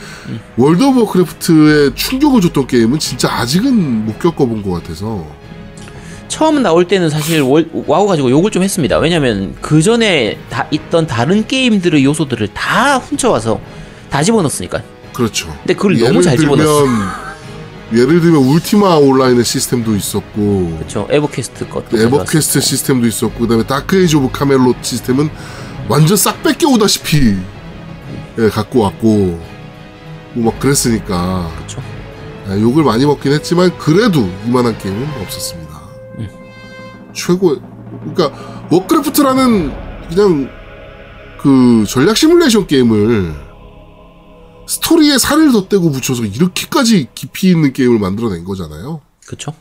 월드 오브 워크래프트에 충격을 줬던 게임은 진짜 아직은 못 겪어본 것 같아서 처음 나올 때는 사실 월- 와우 가지고 욕을 좀 했습니다. 왜냐면 그 전에 다 있던 다른 게임들의 요소들을 다 훔쳐와서 다 집어넣었으니까. 그렇죠. 근데 그걸 너무 잘 집어넣었어. 예를 들면 울티마 온라인의 시스템도 있었고 그렇죠. 에버퀘스트 것도 에버퀘스트. 시스템도 있었고 그다음에 다크 에이지 오브 카멜롯 시스템은 완전 싹 베껴 오다시피 예, 갖고 왔고 뭐 막 그랬으니까 그렇죠. 예, 욕을 많이 먹긴 했지만 그래도 이만한 게임은 없었습니다. 음. 최고 그러니까 워크래프트라는 그냥 그 전략 시뮬레이션 게임을 스토리에 살을 덧대고 붙여서 이렇게까지 깊이 있는 게임을 만들어낸 거잖아요. 그렇죠.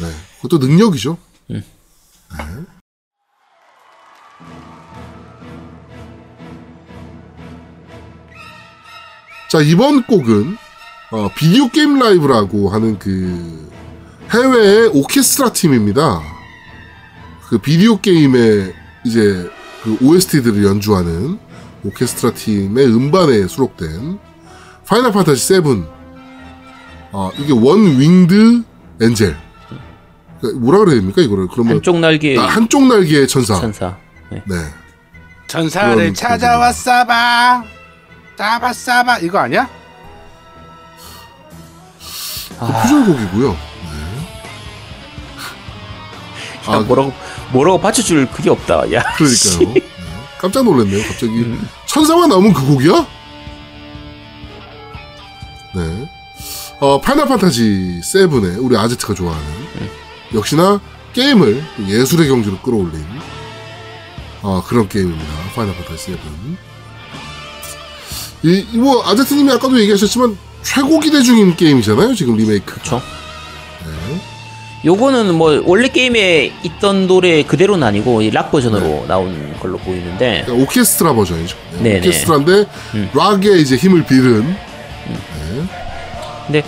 네, 그것도 능력이죠. 음. 네. 자, 이번 곡은, 어, 비디오 게임 라이브라고 하는 그 해외의 오케스트라 팀입니다. 그 비디오 게임에 이제 그 OST들을 연주하는 오케스트라 팀의 음반에 수록된 파이널 판타지 7. 아, 이게 One Winged Angel. 그러니까 뭐라 그래야 됩니까, 이거를? 그러면 한쪽 날개 아, 한쪽 날개의 천사. 천사. 네. 네. 그런 찾아왔사바. 따바싸바 이거 아니야? 그 표절곡이고요. 네. 야, 아, 뭐라고 뭐라고 받쳐줄 그게 없다. 야. 그러니까요. 네. 깜짝 놀랐네요. 갑자기 음. 천사만 나오면 그 곡이야? 네. 어, 파이널 판타지 7에 우리 아제트가 좋아하는 역시나 게임을 예술의 경지로 끌어올린 어, 그런 게임입니다. 파이널 판타지 7. 이, 이 뭐, 아제트님이 아까도 얘기하셨지만 최고 기대 중인 게임이잖아요. 지금 리메이크. 네. 요거는 뭐 원래 게임에 있던 노래 그대로는 아니고 이 락 버전으로 나온 걸로 보이는데 그러니까 오케스트라 버전이죠. 네. 오케스트라인데 음. 락에 이제 힘을 빌은 근데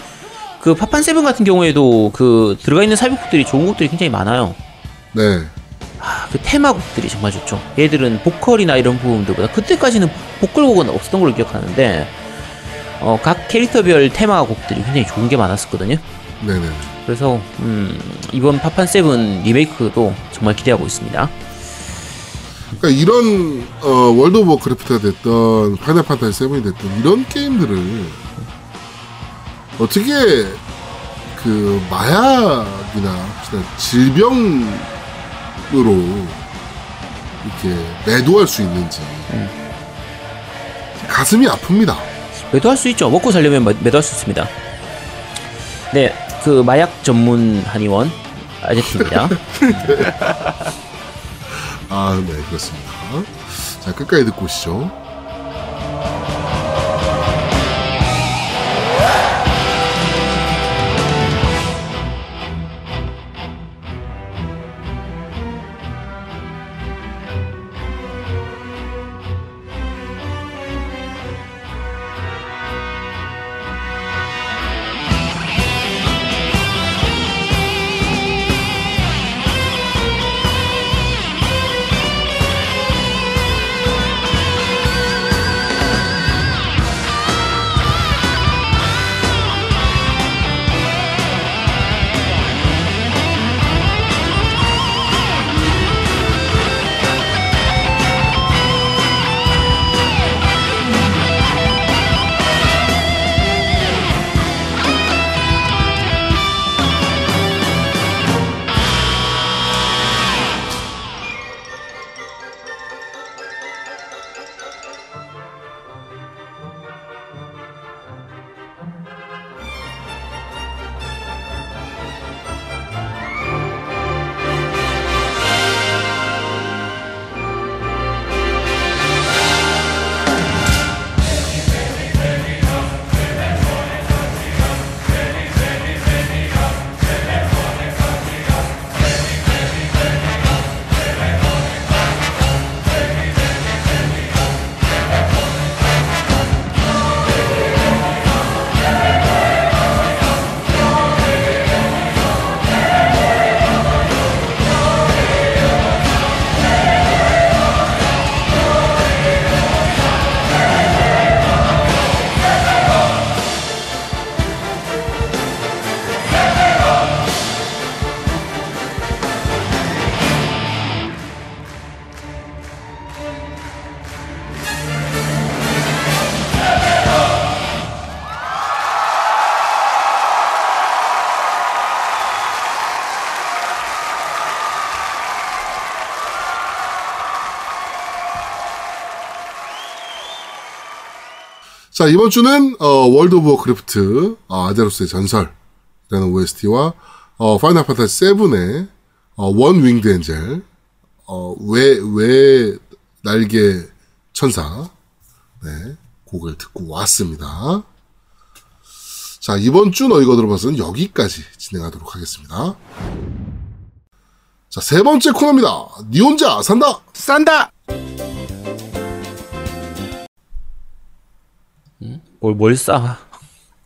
그 파판 seven 같은 경우에도 그 들어가 있는 삽입곡들이 좋은 곡들이 굉장히 많아요. 네. 아, 그 테마곡들이 정말 좋죠. 얘들은 보컬이나 이런 부분들보다 그때까지는 보컬곡은 없었던 걸로 기억하는데 어, 각 캐릭터별 테마곡들이 굉장히 좋은 게 많았었거든요. 네네. 그래서 음, 이번 파판 seven 리메이크도 정말 기대하고 있습니다. 그러니까 이런 어, World of Warcraft가 됐던 Final Fantasy 7이 됐던 이런 게임들을 어떻게 그 마약이나 혹시나 질병으로 이렇게 매도할 수 있는지 가슴이 아픕니다. 매도할 수 있죠. 먹고 살려면 매- 매도할 수 있습니다. 네, 그 마약 전문 한의원 아제트입니다. 아, 네, 그렇습니다. 자, 끝까지 듣고 오시죠. 자, 이번 주는, 어, World of Warcraft, 어, Azeroth의 전설이라는 OST와, 어, Final Fantasy 7의, 어, One Winged Angel, 어, 외, 외날개 천사, 네, 곡을 듣고 왔습니다. 자, 이번 주 너희가 들어봐서는 여기까지 진행하도록 하겠습니다. 자, 세 번째 코너입니다. 니 혼자 산다! 싼다. 뭘, 뭘 싸?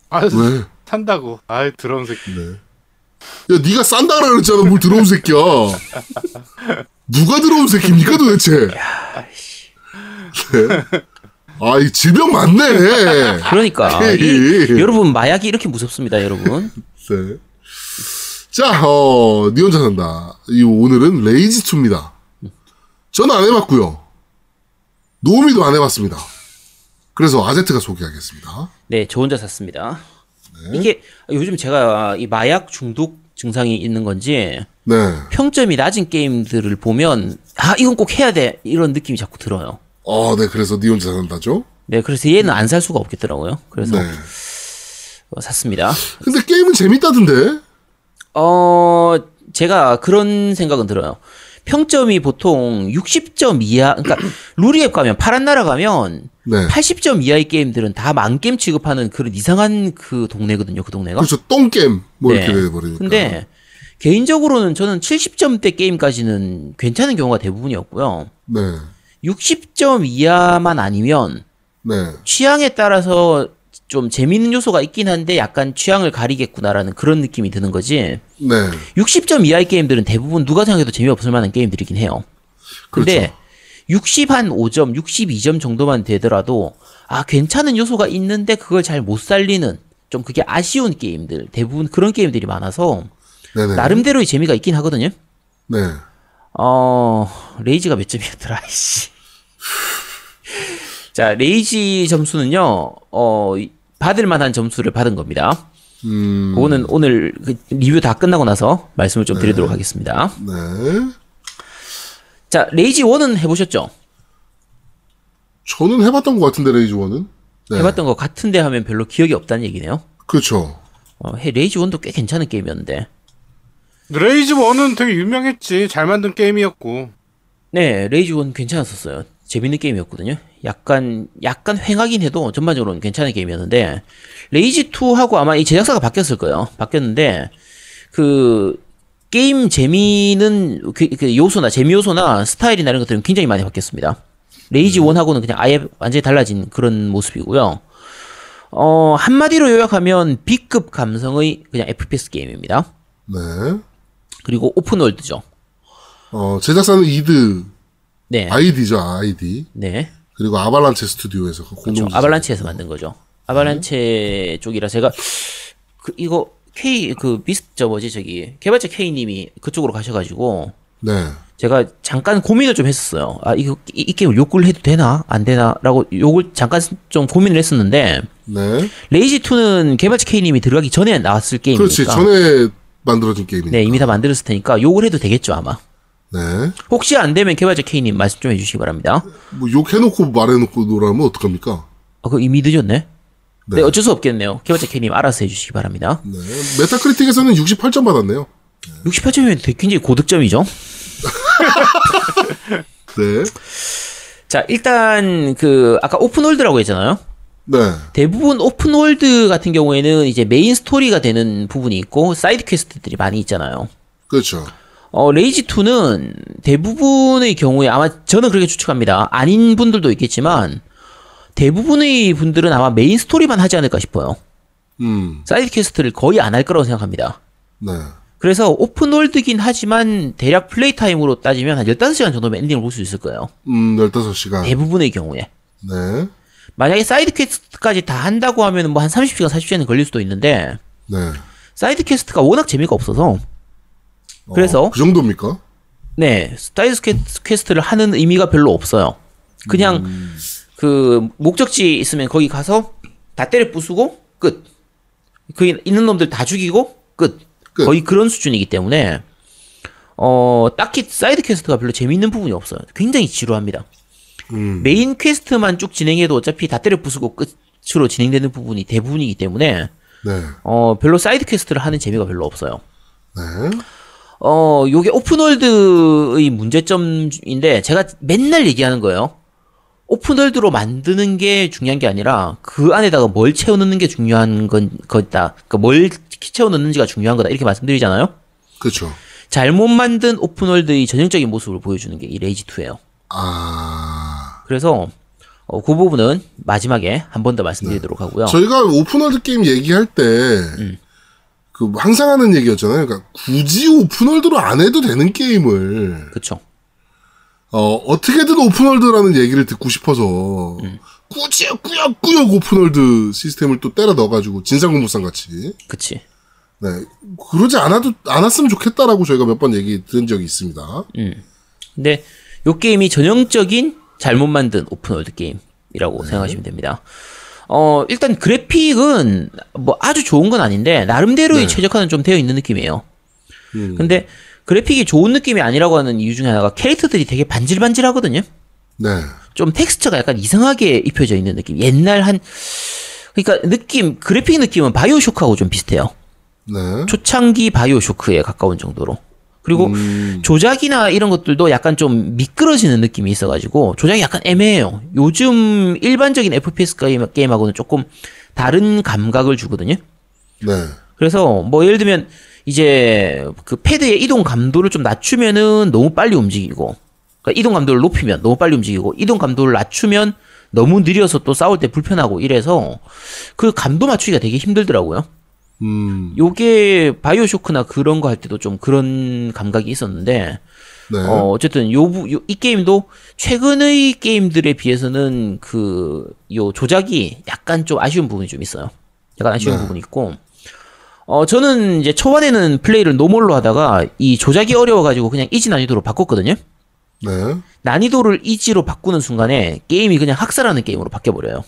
아, 왜? 탄다고. 아이, 더러운 새끼. 네. 야, 네가 싼다라 그랬잖아. 뭘 들어온 새끼야. 누가 들어온 새끼입니까 도대체? 네. 아, 이 질병 많네. 그러니까. 이- 여러분 마약이 이렇게 무섭습니다, 여러분. 네. 자, 어, 니 혼자 산다. 이 오늘은 레이지 2입니다. 저는 안 해봤고요. 노미도 안 해봤습니다. 그래서 아제트가 소개하겠습니다. 네, 저 혼자 샀습니다. 이게 요즘 제가 이 마약 중독 증상이 있는 건지 네. 평점이 낮은 게임들을 보면 아 이건 꼭 해야 돼 이런 느낌이 자꾸 들어요. 어, 네. 그래서 니 혼자 산다죠? 네, 그래서 얘는 안 살 수가 없겠더라고요. 그래서 네. 어, 샀습니다. 근데 게임은 재밌다던데? 어, 제가 그런 생각은 들어요. 평점이 보통 60점 이하, 그러니까 루리앱 가면 파란 나라 가면 네. 80점 이하의 게임들은 다 만겜 취급하는 그런 이상한 그 동네거든요. 그 동네가. 그렇죠. 똥게임. 뭐 네. 이렇게 돼버리니까. 근데 개인적으로는 저는 70점대 게임까지는 괜찮은 경우가 대부분이었고요. 네. 60점 이하만 아니면 네. 취향에 따라서 좀 재밌는 요소가 있긴 한데 약간 취향을 가리겠구나라는 그런 느낌이 드는 거지. 네. 60점 이하의 게임들은 대부분 누가 생각해도 재미없을 만한 게임들이긴 해요. 근데 그렇죠. 60 한 5점, 62점 정도만 되더라도 아 괜찮은 요소가 있는데 그걸 잘 못 살리는 좀 그게 아쉬운 게임들 대부분 그런 게임들이 많아서 네네. 나름대로의 재미가 있긴 하거든요. 네. 어 레이지가 몇 점이었더라 이씨. 자 레이지 점수는요 어 이- 받을 만한 점수를 받은 겁니다. 음. 그거는 오늘 그 리뷰 다 끝나고 나서 말씀을 좀 드리도록 하겠습니다. 네. 자 Rage 1은 해보셨죠? 저는 해봤던 것 같은데, Rage one은 네. 해봤던 것 같은데 하면 별로 기억이 없다는 얘기네요. 그렇죠. 어, 해 Rage 1도 꽤 괜찮은 게임이었는데. Rage 1은 되게 유명했지. 잘 만든 게임이었고. 네, Rage 1 괜찮았었어요. 재밌는 게임이었거든요. 약간 약간 횡하긴 해도 전반적으로는 괜찮은 게임이었는데 Rage 2하고 아마 이 제작사가 바뀌었을 거예요. 바뀌었는데 그 게임 재미는 그, 그 요소나 재미 요소나 스타일이나 이런 것들은 굉장히 많이 바뀌었습니다. Rage 1하고는 그냥 아예 완전히 달라진 그런 모습이고요. 어, 한마디로 요약하면 B급 감성의 그냥 FPS 게임입니다. 네. 그리고 open world죠. 어, 제작사는 이드, 네. ID죠, ID. 네. 그리고 Avalanche 스튜디오에서 그 공동 그렇죠. Avalanche에서 만든 거죠. Avalanche 쪽이라 제가 그 이거 K 그 비스 저 뭐지 저기 개발자 K 님이 그쪽으로 가셔 가지고 네. 제가 잠깐 고민을 좀 했었어요. 아 이거 이, 이 게임을 욕을 해도 되나 안 되나라고 욕을 잠깐 좀 고민을 했었는데 네. Rage 2는 개발자 K 님이 들어가기 전에 나왔을 게임이니까 그렇지. 전에 만들어진 게임이니까. 네 이미 다 만들었을 테니까 욕을 해도 되겠죠 아마. 네. 혹시 안 되면 개발자 K 님 말씀 좀 해주시기 바랍니다. 뭐 욕해놓고 말해놓고 놀라면 어떡합니까? 아, 그거 이미 늦었네. 네. 네. 어쩔 수 없겠네요. 개발자 K 님 알아서 해주시기 바랍니다. 네. 메타크리틱에서는 68점 받았네요. 68점이면 굉장히 고득점이죠. 네. 자, 일단 그 아까 오픈월드라고 했잖아요. 네. 대부분 open world 같은 경우에는 이제 메인 스토리가 되는 부분이 있고 side quest들이 많이 있잖아요. 그렇죠. 어, Rage 2는 대부분의 경우에 아마 저는 그렇게 추측합니다. 아닌 분들도 있겠지만 대부분의 분들은 아마 메인 스토리만 하지 않을까 싶어요. 음. side quest를 거의 안 할 거라고 생각합니다. 네. 그래서 open world긴 하지만 대략 play time으로 따지면 한 15시간 정도면 엔딩을 볼 수 있을 거예요. 음, 15시간. 대부분의 경우에. 네. 만약에 side quest까지 다 한다고 하면 뭐 한 30시간, 40시간은 걸릴 수도 있는데 네. side quest가 워낙 재미가 없어서 어, 그래서 그 정도입니까? 네 side que- quest를 하는 의미가 별로 없어요. 그냥 그 목적지 있으면 거기 가서 다 때려 부수고 끝. 거기 있는 놈들 다 죽이고 끝. 끝. 거의 그런 수준이기 때문에 어 딱히 side quest가 별로 재미있는 부분이 없어요. 굉장히 지루합니다. 음. main quest만 쭉 진행해도 어차피 다 때려 부수고 끝으로 진행되는 부분이 대부분이기 때문에 네. 어 별로 side quest를 하는 재미가 별로 없어요. 네. 어 요게 open world의 문제점인데 제가 맨날 얘기하는 거예요. open world로 만드는 게 중요한 게 아니라 그 안에다가 뭘 채워 넣는 게 중요한 건 거다. 그러니까 뭘 채워 넣는지가 중요한 거다. 이렇게 말씀드리잖아요. 그렇죠. 잘못 만든 open world의 전형적인 모습을 보여주는 게 이 Rage 2예요. 아. 그래서 어, 그 부분은 마지막에 한 번 더 말씀드리도록 하고요. 저희가 open world 게임 얘기할 때, 그, 항상 하는 얘기였잖아요. 그러니까, 굳이 open world로 안 해도 되는 게임을, 그쵸. 어, 어떻게든 open world라는 얘기를 듣고 싶어서, 굳이 꾸역꾸역 open world 시스템을 또 때려 넣어가지고, 진상공무상 같이. 그치. 네. 그러지 않아도, 않았으면 좋겠다라고 저희가 몇 번 얘기 드린 적이 있습니다. 근데 요 게임이 전형적인 잘못 만든 open world 게임이라고 생각하시면 됩니다. 어, 일단 그래픽은 뭐 아주 좋은 건 아닌데 나름대로의 네. 최적화는 좀 되어 있는 느낌이에요. 음. 근데 그래픽이 좋은 느낌이 아니라고 하는 이유 중에 하나가 캐릭터들이 되게 반질반질 하거든요. 네. 좀 텍스처가 약간 이상하게 입혀져 있는 느낌. 옛날 한 그러니까 느낌 그래픽 느낌은 BioShock하고 좀 비슷해요. 네. 초창기 BioShock에 가까운 정도로. 그리고 음. 조작이나 이런 것들도 약간 좀 미끄러지는 느낌이 있어가지고 조작이 약간 애매해요. 요즘 일반적인 FPS 게임, 게임 하고는 조금 다른 감각을 주거든요. 네. 그래서 뭐 예를 들면 이제 그 패드의 이동 감도를 좀 낮추면은 너무 빨리 움직이고 그러니까 이동 감도를 높이면 너무 빨리 움직이고 이동 감도를 낮추면 너무 느려서 또 싸울 때 불편하고 이래서 그 감도 맞추기가 되게 힘들더라고요. 음. 요게 BioShock나 그런 거 할 때도 좀 그런 감각이 있었는데 네. 어 어쨌든 요, 부- 요- 이 게임도 최근의 게임들에 비해서는 그 요 조작이 약간 좀 아쉬운 부분이 좀 있어요. 약간 아쉬운 네. 부분이 있고 어 저는 이제 초반에는 플레이를 normal로 하다가 이 조작이 어려워가지고 그냥 easy 난이도로 바꿨거든요. 네. 난이도를 easy로 바꾸는 순간에 게임이 그냥 학살하는 게임으로 바뀌어버려요.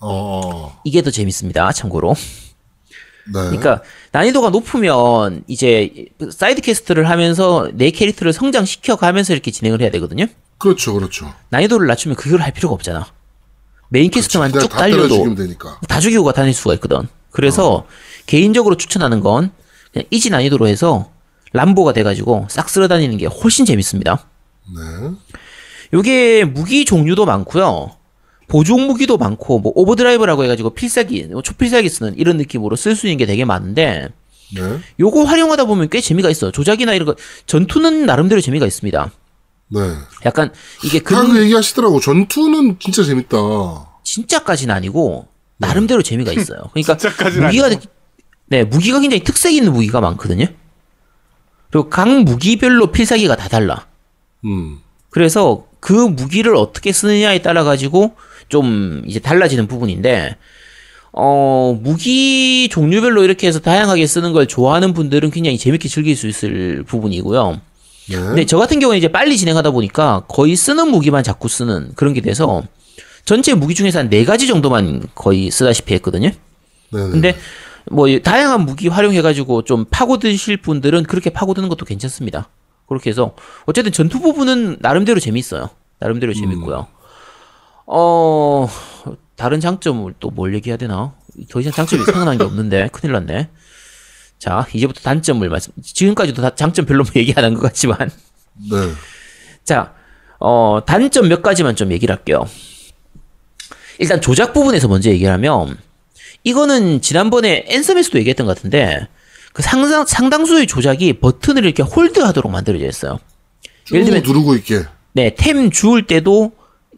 어. 이게 더 재밌습니다. 참고로. 네. 그러니까 난이도가 높으면 이제 side quest를 하면서 내 캐릭터를 성장시켜 가면서 이렇게 진행을 해야 되거든요. 그렇죠, 그렇죠. 난이도를 낮추면 그걸 할 필요가 없잖아. main quest만 그냥 쭉 달려도. 다 죽이고 가 다닐 수가 있거든. 그래서 개인적으로 추천하는 건 그냥 easy 난이도로 해서 람보가 돼가지고 싹 쓸어 다니는 게 훨씬 재밌습니다. 네. 요게 무기 종류도 많고요. 보조 무기도 많고 뭐 오버드라이브라고 해가지고 필살기, 뭐 초필살기 쓰는 이런 느낌으로 쓸 수 있는 게 되게 많은데 네. 요거 활용하다 보면 꽤 재미가 있어요. 조작이나 이런 거 전투는 나름대로 재미가 있습니다. 네. 약간 이게 다들 그 얘기하시더라고. 전투는 진짜 재밌다. 진짜까지는 아니고 나름대로 재미가 있어요. 그러니까 진짜까지는 무기가 아니고. 네 무기가 굉장히 특색 있는 무기가 많거든요. 그리고 각 무기별로 필살기가 다 달라. 음. 그래서 그 무기를 어떻게 쓰느냐에 따라 가지고 좀 이제 달라지는 부분인데 어 무기 종류별로 이렇게 해서 다양하게 쓰는 걸 좋아하는 분들은 굉장히 재밌게 즐길 수 있을 부분이고요. 네. 근데 저 같은 경우는 이제 빨리 진행하다 보니까 거의 쓰는 무기만 자꾸 쓰는 그런 게 돼서 전체 무기 중에서 한 네 가지 정도만 거의 쓰다시피 했거든요. 네. 네. 근데 뭐 다양한 무기 활용해가지고 좀 파고드실 분들은 그렇게 파고드는 것도 괜찮습니다. 그렇게 해서 어쨌든 전투 부분은 나름대로 재밌어요. 나름대로 재밌고요. 어 다른 장점을 또 뭘 얘기해야 되나? 더 이상 장점이 생각난 게 없는데 큰일 났네. 자 이제부터 단점을 말씀. 지금까지도 다 장점 별로 얘기 안한것 같지만 네. 자, 어, 단점 몇 가지만 좀 얘기를 할게요. 일단 조작 부분에서 먼저 얘기를 하면, 이거는 지난번에 앤섬에서도 얘기했던 것 같은데, 그 상당, 상당수의 조작이 버튼을 이렇게 hold 하도록 만들어져 있어요. 쭉 예를 들면- 누르고 있게. 네, 템 주울 때도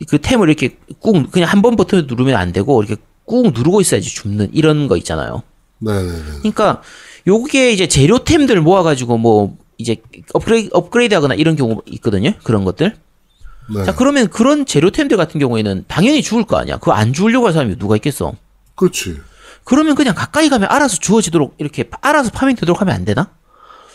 그 템을 이렇게 꾹, 그냥 한 번 버튼을 누르면 안 되고, 이렇게 꾹 누르고 있어야지 줍는 이런 거 있잖아요. 네. 그러니까 요게 이제 재료템들 모아가지고 뭐 이제 업그레이드, 업그레이드 하거나 이런 경우 있거든요. 그런 것들. 네. 자, 그러면 그런 재료템들 같은 경우에는 당연히 주울 거 아니야. 그거 안 주우려고 할 사람이 누가 있겠어? 그렇지. 그러면 그냥 가까이 가면 알아서 주어지도록 이렇게 파- 알아서 파밍 되도록 하면 안 되나?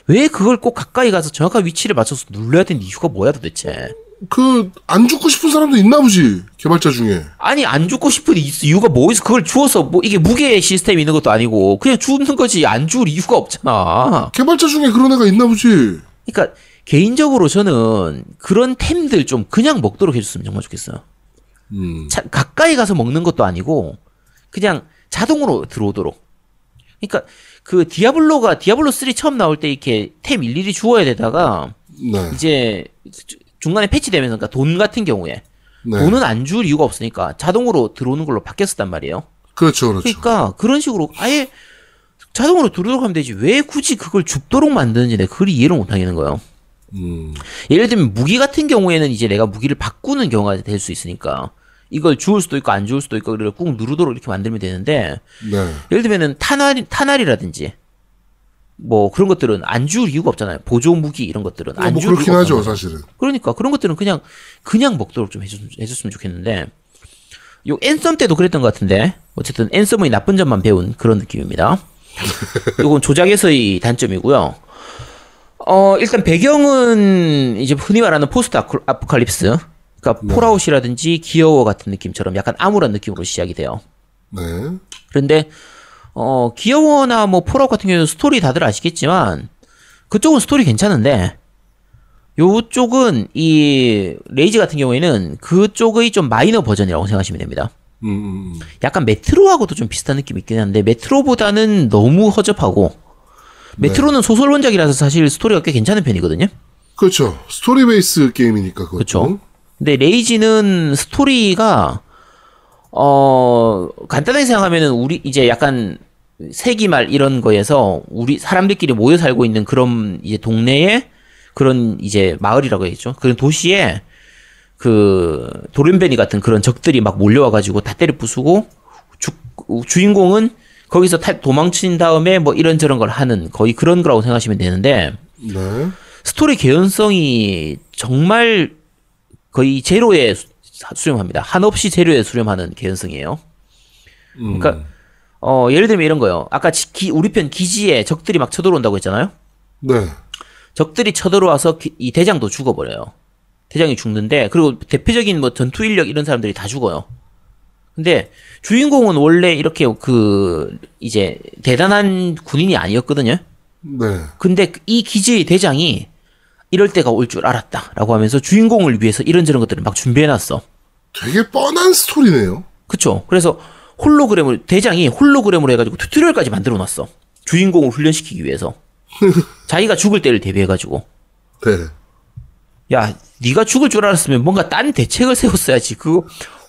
왜 그걸 꼭 가까이 가서 정확한 위치를 맞춰서 눌러야 되는 이유가 뭐야 도대체? 그, 안 죽고 싶은 사람도 있나 보지. 개발자 중에. 아니 안 죽고 싶은 이- 이유가 뭐 있어? 그걸 주워서 뭐 이게 무게 시스템이 있는 것도 아니고 그냥 주는 거지 안 주울 이유가 없잖아. 개발자 중에 그런 애가 있나 보지. 그러니까 개인적으로 저는 그런 템들 좀 그냥 먹도록 해줬으면 정말 좋겠어요. 음. 자- 가까이 가서 먹는 것도 아니고 그냥 자동으로 들어오도록. 그러니까 그 디아블로가 디아블로 3 처음 나올 때 이렇게 템 일일이 주워야 되다가 네. 이제 주- 중간에 패치되면서 그러니까 돈 같은 경우에 네. 돈은 안 줄 이유가 없으니까 자동으로 들어오는 걸로 바뀌었단 말이에요. 그렇죠, 그렇죠. 그러니까 그런 식으로 아예 자동으로 들어오도록 하면 되지 왜 굳이 그걸 줍도록 만드는지 내가 그걸 이해를 못 하겠는 거예요. 음. 예를 들면 무기 같은 경우에는 이제 내가 무기를 바꾸는 경우가 될 수 있으니까 이걸 주울 수도 있고 안 주울 수도 있고 그걸 꾹 누르도록 이렇게 만들면 되는데 네. 예를 들면은 탄알 탄알이라든지 뭐 그런 것들은 안 주울 이유가 없잖아요. 보조 무기 이런 것들은 어, 안뭐 그렇긴 이유가 하죠, 없잖아요. 사실은. 그러니까 그런 것들은 그냥 그냥 먹도록 좀 해줬, 해줬 으면 좋겠는데 요 앤섬 때도 그랬던 것 같은데 어쨌든 앤섬의 나쁜 점만 배운 그런 느낌입니다. 요건 조작에서의 단점이고요. 어 일단 배경은 이제 흔히 말하는 post apocalypse, 그러니까 폴아웃이라든지 기어워 같은 느낌처럼 약간 암울한 느낌으로 시작이 돼요. 네. 그런데 어 기어워나 뭐 폴아웃 같은 경우는 스토리 다들 아시겠지만 그쪽은 스토리 괜찮은데 요쪽은 이 레이지 같은 경우에는 그쪽의 좀 마이너 버전이라고 생각하시면 됩니다. 음, 음, 음. 약간 메트로하고도 좀 비슷한 느낌이 있긴 한데 메트로보다는 너무 허접하고 메트로는 소설 원작이라서 사실 스토리가 꽤 괜찮은 편이거든요. 그렇죠. 스토리 베이스 게임이니까 그것도. 그쵸. 근데 레이지는 스토리가 어 간단하게 생각하면은 우리 이제 약간 세기 말 이런 거에서 우리 사람들끼리 모여 살고 있는 그런 이제 동네에 그런 이제 마을이라고 해야죠. 그런 도시에 그 도련변이 같은 그런 적들이 막 몰려와가지고 다 때려 부수고 주, 주인공은 거기서 탈, 도망친 다음에 뭐 이런저런 걸 하는 거의 그런 거라고 생각하시면 되는데 네. 스토리 개연성이 정말 거의 제로에 수- 수렴합니다. 한없이 제로에 수렴하는 개연성이에요. 음. 그러니까 어 예를 들면 이런 거요. 아까 지- 기- 우리 편 기지에 적들이 막 쳐들어온다고 했잖아요. 네. 적들이 쳐들어와서 기- 이 대장도 죽어버려요. 대장이 죽는데 그리고 대표적인 뭐 전투 인력 이런 사람들이 다 죽어요. 근데 주인공은 원래 이렇게 그 이제 대단한 군인이 아니었거든요. 네. 근데 이 기지의 대장이 이럴 때가 올 줄 알았다 라고 하면서 주인공을 위해서 이런저런 것들을 막 준비해놨어. 되게 뻔한 스토리네요. 그쵸? 그래서 홀로그램을 대장이 홀로그램으로 해가지고 튜토리얼까지 만들어 놨어. 주인공을 훈련시키기 위해서. 자기가 죽을 때를 대비해가지고 네. 야 네가 죽을 줄 알았으면 뭔가 딴 대책을 세웠어야지. 그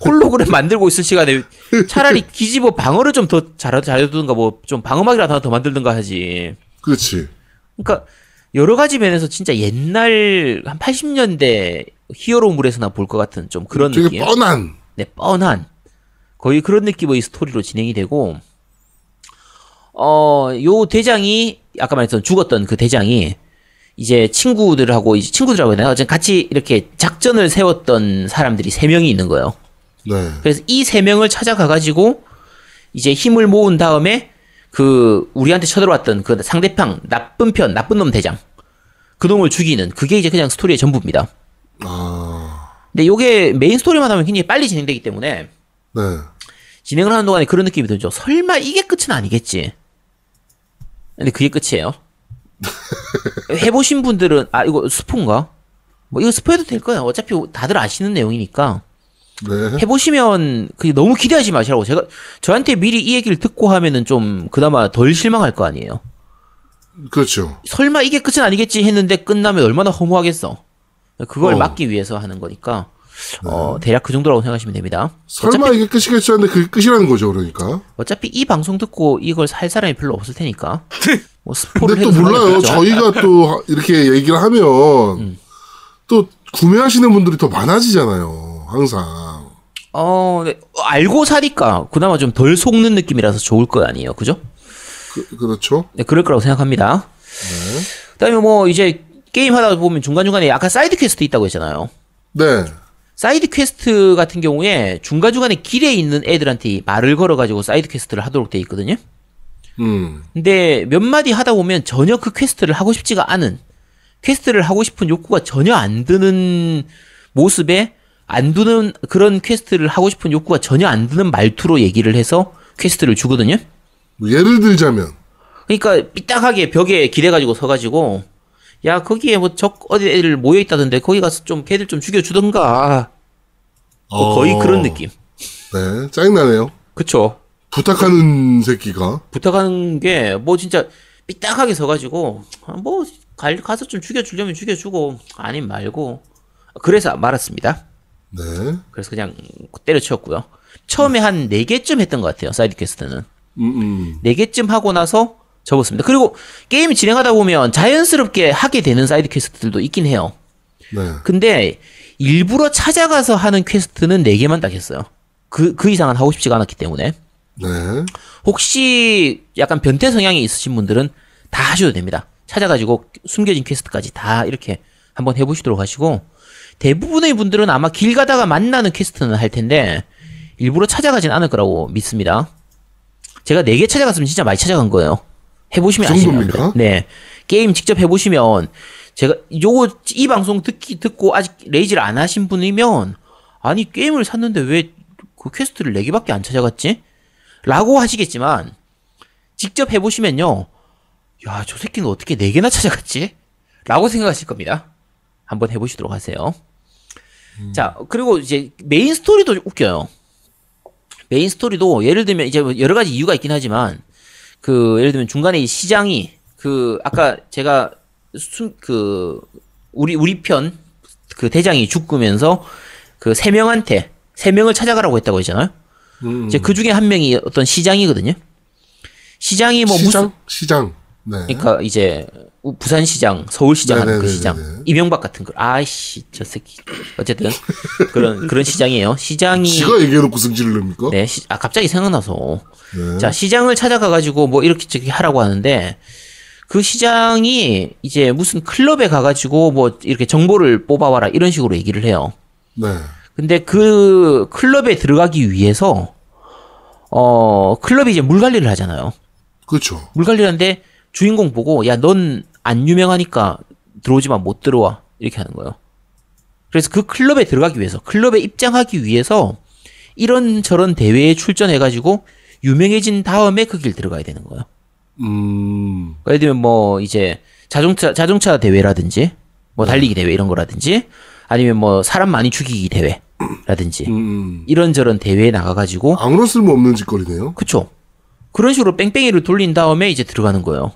홀로그램 만들고 있을 시간에 차라리 기지보 방어를 좀더잘 잘해두든가 뭐 좀 방어막이라도 하나 더 만들든가 하지. 그렇지. 그러니까 여러 가지 면에서 진짜 옛날 한 80년대 히어로물에서나 볼 것 같은 좀 그런 되게 느낌. 뻔한. 네, 뻔한 거의 그런 느낌의 스토리로 진행이 되고 어, 요 대장이 아까 말했던 죽었던 그 대장이 이제 친구들하고 이제 친구들하고 해야 되나? 어쨌든 같이 이렇게 작전을 세웠던 사람들이 세 명이 있는 거예요. 네. 그래서 이 세 명을 찾아가 가지고 이제 힘을 모은 다음에 그 우리한테 쳐들어왔던 그 상대편 나쁜 편 나쁜 놈 대장 그 놈을 죽이는 그게 이제 그냥 스토리의 전부입니다. 아. 근데 요게 메인 스토리만 하면 굉장히 빨리 진행되기 때문에 네. 진행을 하는 동안에 그런 느낌이 들죠. 설마 이게 끝은 아니겠지. 근데 그게 끝이에요. 해보신 분들은 아 이거 스포인가? 뭐 이거 스포해도 될 거예요. 어차피 다들 아시는 내용이니까 네. 해보시면 그 너무 기대하지 마시라고 제가 저한테 미리 이 얘기를 듣고 하면은 좀 그나마 덜 실망할 거 아니에요. 그렇죠. 설마 이게 끝은 아니겠지 했는데 끝나면 얼마나 허무하겠어. 그걸 어. 막기 위해서 하는 거니까 어 대략 그 정도라고 생각하시면 됩니다. 설마 이게 끝이겠지 하는데 그게 끝이라는 거죠, 그러니까. 어차피 이 방송 듣고 이걸 살 사람이 별로 없을 테니까. 뭐 스포를 근데 또 몰라요. 저희가 또 이렇게 얘기를 하면 음. 또 구매하시는 분들이 더 많아지잖아요. 항상. 어, 네. 알고 사니까 그나마 좀 덜 속는 느낌이라서 좋을 거 아니에요. 그죠? 그, 그렇죠. 네, 그럴 거라고 생각합니다. 그다음에 뭐 이제 게임 하다 보면 중간중간에 아까 side quest 있다고 했잖아요. 네. side quest 같은 경우에 중간중간에 길에 있는 애들한테 말을 걸어가지고 side quest를 하도록 돼 있거든요. 음. 근데 몇 마디 하다 보면 전혀 그 quest를 하고 싶지가 않은 quest를 하고 싶은 욕구가 전혀 안 드는 모습에 안 두는 그런 quest를 하고 싶은 욕구가 전혀 안 드는 말투로 얘기를 해서 quest를 주거든요. 뭐 예를 들자면 그러니까 삐딱하게 벽에 기대 가지고 서 가지고 야 거기에 뭐 적 어디 애들 모여 있다던데 거기 가서 좀 걔들 좀 죽여주던가 뭐 거의 어. 그런 느낌. 네. 짜증나네요. 그쵸. 부탁하는 새끼가. 부탁하는 게 뭐 진짜 삐딱하게 서가지고 아, 뭐 갈- 가서 좀 죽여주려면 죽여주고 아님 말고 그래서 말았습니다. 네. 그래서 그냥 때려치웠고요. 처음에 한 4개쯤 했던 것 같아요. side quest는. 음, 음. 4개쯤 하고 나서 접었습니다. 그리고 게임 진행하다 보면 자연스럽게 하게 되는 side quest들도 있긴 해요. 네. 근데 일부러 찾아가서 하는 quest는 4개만 딱 했어요. 그, 그 이상은 하고 싶지가 않았기 때문에. 네. 혹시 약간 변태 성향이 있으신 분들은 다 하셔도 됩니다. 찾아가지고 숨겨진 quest까지 다 이렇게 한번 해보시도록 하시고 대부분의 분들은 아마 길 가다가 만나는 quest는 할 텐데 일부러 찾아가진 않을 거라고 믿습니다. 제가 4개 찾아갔으면 진짜 많이 찾아간 거예요. 해보시면 그 아시면? 네. 게임 직접 해보시면 제가 요거 이 방송 듣기 듣고 아직 레이지를 안 하신 분이면 아니 게임을 샀는데 왜 그 quest를 4 개밖에 안 찾아갔지? 라고 하시겠지만 직접 해보시면요. 야, 저 새끼는 어떻게 4 개나 찾아갔지? 라고 생각하실 겁니다. 한번 해보시도록 하세요. 자, 그리고 이제 메인 스토리도 웃겨요. 메인 스토리도 예를 들면 이제 뭐 여러 가지 이유가 있긴 하지만 그 예를 들면 중간에 이 시장이 그 아까 제가 순, 그 우리 우리 편 그 대장이 죽으면서 그 세 명한테 세 명을 찾아가라고 했다고 했잖아요. 음, 이제 그 중에 한 명이 어떤 시장이거든요. 시장이 뭐 시장? 무슨 시장. 네. 그러니까 이제 우- 부산시장, 서울시장 하는 그. 시장, 이명박 같은 거. 아이씨, 저 새끼. 어쨌든 그런 그런 시장이에요. 시장이 지가 얘기해놓고 승질을 냅니까? 네, 시- 아 갑자기 생각나서 네. 자 시장을 찾아가 가지고 뭐 이렇게 저렇게 하라고 하는데 그 시장이 이제 무슨 클럽에 가가지고 뭐 이렇게 정보를 뽑아와라 이런 식으로 얘기를 해요. 네. 근데 그 클럽에 들어가기 위해서 어 클럽이 이제 물 관리를 하잖아요. 그렇죠. 물 관리를 하는데 주인공 보고 야 넌 안 유명하니까 들어오지만 못 들어와 이렇게 하는 거예요. 그래서 그 클럽에 들어가기 위해서 클럽에 입장하기 위해서 이런 저런 대회에 출전해가지고 유명해진 다음에 그 길 들어가야 되는 거예요. 음. 그러니까 예를 들면 뭐 이제 자동차 자동차 대회라든지 뭐 달리기 대회 이런 거라든지 아니면 뭐 사람 많이 죽이기 대회라든지 음. 이런저런 대회에 나가가지고 아무런 쓸모없는 짓거리네요. 그쵸 그런 식으로 뺑뺑이를 돌린 다음에 이제 들어가는 거예요.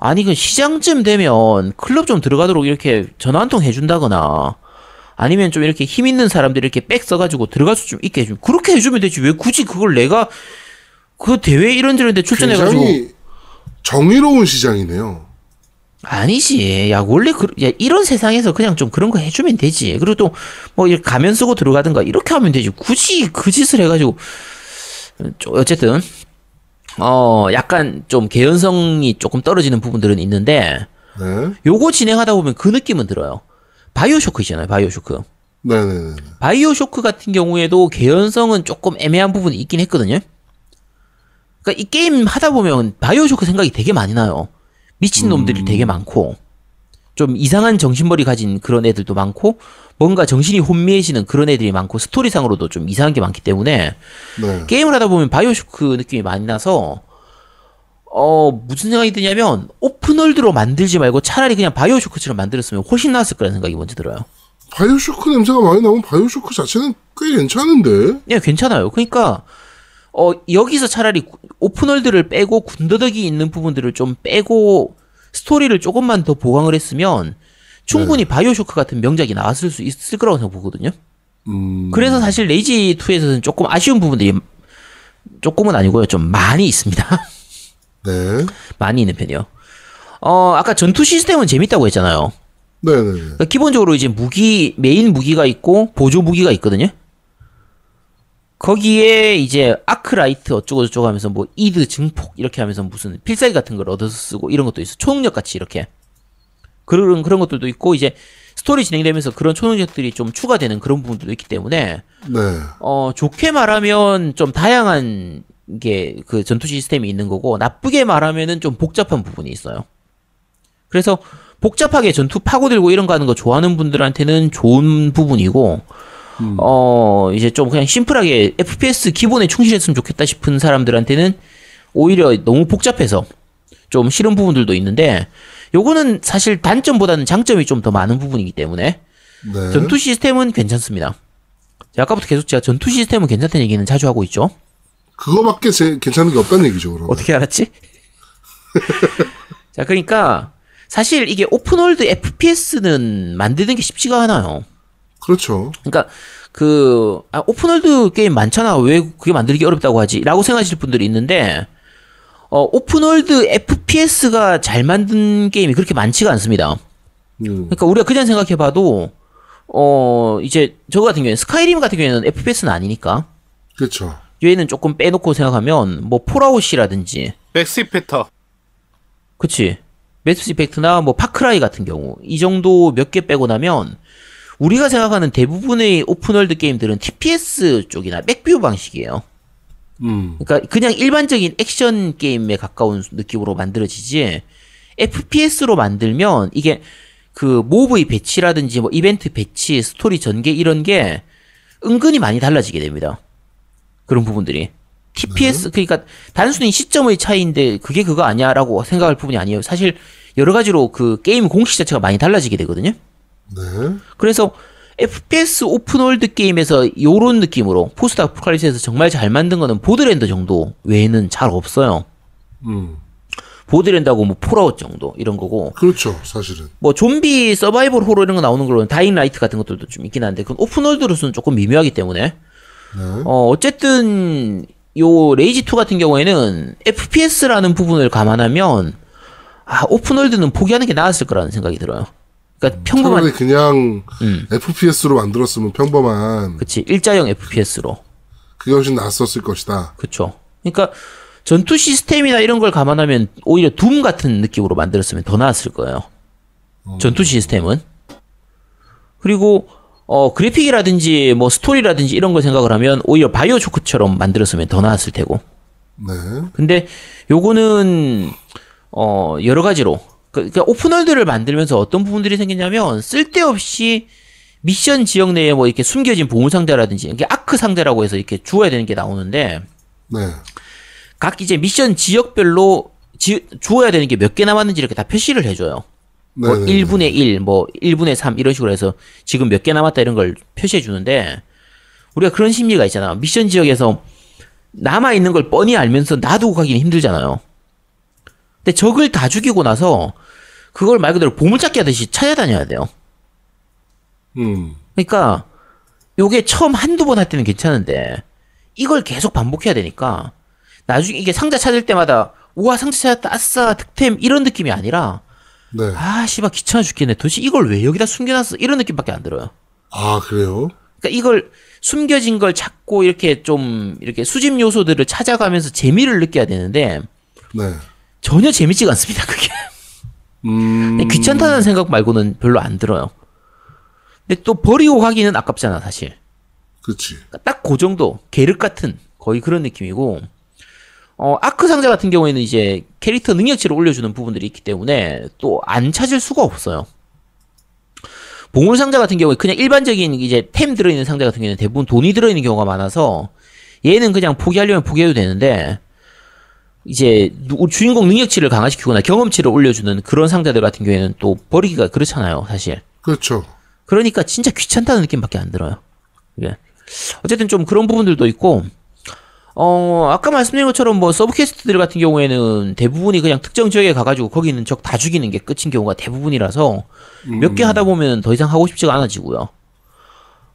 아니 그 시장쯤 되면 클럽 좀 들어가도록 이렇게 전화 한 통 해준다거나 아니면 좀 이렇게 힘 있는 사람들이 이렇게 백 써가지고 들어갈 수 좀 있게 해주면 그렇게 해주면 되지 왜 굳이 그걸 내가 그 대회 이런저런 데 출전해가지고 굉장히 정의로운 시장이네요. 아니지. 야, 원래 그, 야, 이런 세상에서 그냥 좀 그런 거 해주면 되지. 그리고 또, 뭐, 이렇게 가면 쓰고 들어가든가, 이렇게 하면 되지. 굳이 그 짓을 해가지고, 좀 어쨌든, 어, 약간 좀 개연성이 조금 떨어지는 부분들은 있는데, 네. 요거 진행하다 보면 그 느낌은 들어요. 바이오쇼크 있잖아요, 바이오쇼크. 네네네. 바이오쇼크 같은 경우에도 개연성은 조금 애매한 부분이 있긴 했거든요. 그러니까 이 게임 하다 보면 바이오쇼크 생각이 되게 많이 나요. 미친 놈들이 되게 많고 좀 이상한 정신머리 가진 그런 애들도 많고 뭔가 정신이 혼미해지는 그런 애들이 많고 스토리상으로도 좀 이상한 게 많기 때문에 네. 게임을 하다 보면 바이오쇼크 느낌이 많이 나서 어 무슨 생각이 드냐면 open world로 만들지 말고 차라리 그냥 바이오쇼크처럼 만들었으면 훨씬 나았을 거라는 생각이 먼저 들어요. 바이오쇼크 냄새가 많이 나면 바이오쇼크 자체는 꽤 괜찮은데. 예, 괜찮아요. 그러니까 어 여기서 차라리 구- open world를 빼고 군더더기 있는 부분들을 좀 빼고 스토리를 조금만 더 보강을 했으면 충분히 바이오쇼크 같은 명작이 나왔을 수 있을 거라고 생각 보거든요. 음. 그래서 사실 레이지 2에서는 조금 아쉬운 부분들이 조금은 아니고요. 좀 많이 있습니다. 네. 많이 있는 편이요. 어, 아까 전투 시스템은 재밌다고 했잖아요. 네네네. 그러니까 기본적으로 이제 무기 메인 무기가 있고 보조 무기가 있거든요. 거기에 이제 아크라이트 어쩌고 저쩌고 하면서 뭐 이드 증폭 이렇게 하면서 무슨 필살기 같은 걸 얻어서 쓰고 이런 것도 있어. 초능력 같이 이렇게 그런 그런 것들도 있고 이제 스토리 진행되면서 그런 초능력들이 좀 추가되는 그런 부분들도 있기 때문에 네. 어 좋게 말하면 좀 다양한 게 그 전투 시스템이 있는 거고 나쁘게 말하면은 좀 복잡한 부분이 있어요. 그래서 복잡하게 전투 파고들고 이런 거 하는 거 좋아하는 분들한테는 좋은 부분이고 어 이제 좀 그냥 심플하게 FPS 기본에 충실했으면 좋겠다 싶은 사람들한테는 오히려 너무 복잡해서 좀 싫은 부분들도 있는데 요거는 사실 단점보다는 장점이 좀 더 많은 부분이기 때문에 네. 전투 시스템은 괜찮습니다. 아까부터 계속 제가 전투 시스템은 괜찮다는 얘기는 자주 하고 있죠. 그거밖에 제, 괜찮은 게 없다는 얘기죠, 그럼. 어떻게 알았지? 자, 그러니까 사실 이게 open world FPS는 만드는 게 쉽지가 않아요. 그렇죠. 그러니까 그 아, open world 게임 많잖아. 왜 그게 만들기 어렵다고 하지?라고 생각하실 분들이 있는데 어, 오픈월드 FPS가 잘 만든 게임이 그렇게 많지가 않습니다. 음. 그러니까 우리가 그냥 생각해봐도 어 이제 저거 같은 경우에 스카이림 같은 경우에는 FPS는 아니니까 그렇죠. 얘는 조금 빼놓고 생각하면 뭐 폴아웃이라든지 매스 이펙트. 그치 매스 이펙트나 뭐 파크라이 같은 경우 이 정도 몇 개 빼고 나면 우리가 생각하는 대부분의 오픈월드 게임들은 TPS 쪽이나 back view 방식이에요. 음. 그러니까 그냥 일반적인 액션 게임에 가까운 느낌으로 만들어지지 FPS로 만들면 이게 그 mob의 배치라든지 뭐 이벤트 배치, 스토리 전개 이런 게 은근히 많이 달라지게 됩니다. 그런 부분들이. TPS 그러니까 단순히 시점의 차이인데 그게 그거 아니야라고 생각할 부분이 아니에요. 사실 여러 가지로 그 게임 공식 자체가 많이 달라지게 되거든요. 네. 그래서 FPS 오픈월드 게임에서 요런 느낌으로 포스트 아포칼립스에서 정말 잘 만든 거는 보더랜드 정도 외에는 잘 없어요. 음. 보더랜드하고 뭐 폴아웃 정도 이런 거고 그렇죠. 사실은. 뭐 좀비 서바이벌 호러 이런 거 나오는 걸로는 다잉 라이트 같은 것들도 좀 있긴 한데 그건 오픈월드로서는 조금 미묘하기 때문에 네. 어 어쨌든 요 레이지 2 같은 경우에는 FPS라는 부분을 감안하면 아 오픈월드는 포기하는 게 나았을 거라는 생각이 들어요. 그러니까 평범한 차라리 그냥 음. FPS로 만들었으면 평범한 그치 일자형 FPS로 그게 훨씬 낫었을 것이다. 그쵸. 그러니까 전투 시스템이나 이런 걸 감안하면 오히려 둠 같은 느낌으로 만들었으면 더 나았을 거예요. 전투 시스템은. 그리고 어 그래픽이라든지 뭐 스토리라든지 이런 걸 생각을 하면 오히려 바이오 쇼크처럼 만들었으면 더 나았을 테고. 네. 근데 요거는 어 여러 가지로 그- 그러니까 오픈월드를 만들면서 어떤 부분들이 생겼냐면 쓸데없이 미션 지역 내에 뭐 이렇게 숨겨진 보물 상자라든지 이게 아크 상자라고 해서 이렇게 주어야 되는 게 나오는데 네. 각 이제 미션 지역별로 지, 주어야 되는 게 몇 개 남았는지 이렇게 다 표시를 해줘요. 뭐 네. 네. 1분의 1, 뭐 1분의 3 이런 식으로 해서 지금 몇 개 남았다 이런 걸 표시해 주는데 우리가 그런 심리가 있잖아. 미션 지역에서 남아 있는 걸 뻔히 알면서 놔두고 가기는 힘들잖아요. 근데 적을 다 죽이고 나서 그걸 말 그대로 보물찾기 하듯이 찾아다녀야 돼요. 음. 그러니까 요게 처음 한두 번 할 때는 괜찮은데 이걸 계속 반복해야 되니까 나중에 이게 상자 찾을 때마다 우와 상자 찾았다 아싸 득템 이런 느낌이 아니라 네. 아 씨발 귀찮아 죽겠네 도대체 이걸 왜 여기다 숨겨놨어 이런 느낌밖에 안 들어요 아, 그래요? 그러니까 이걸 숨겨진 걸 찾고 이렇게 좀 이렇게 수집 요소들을 찾아가면서 재미를 느껴야 되는데 네. 전혀 재밌지가 않습니다 그게 음. 귀찮다는 생각 말고는 별로 안 들어요 근데 또 버리고 가기는 아깝잖아 사실 그치. 딱그 정도 계륵 같은 거의 그런 느낌이고 어 아크 상자 같은 경우에는 이제 캐릭터 능력치를 올려주는 부분들이 있기 때문에 또 안 찾을 수가 없어요. 보물 상자 같은 경우에 그냥 일반적인 이제 템 들어있는 상자 같은 경우에는 대부분 돈이 들어있는 경우가 많아서 얘는 그냥 포기하려면 포기해도 되는데 이제 누- 주인공 능력치를 강화시키거나 경험치를 올려주는 그런 상자들 같은 경우에는 또 버리기가 그렇잖아요, 사실. 그렇죠. 그러니까 진짜 귀찮다는 느낌밖에 안 들어요. 이게 어쨌든 좀 그런 부분들도 있고 어 아까 말씀드린 것처럼 뭐 서브 퀘스트들 같은 경우에는 대부분이 그냥 특정 지역에 가가지고 거기 있는 적 다 죽이는 게 끝인 경우가 대부분이라서 몇개 하다 보면 더 이상 하고 싶지가 않아지고요.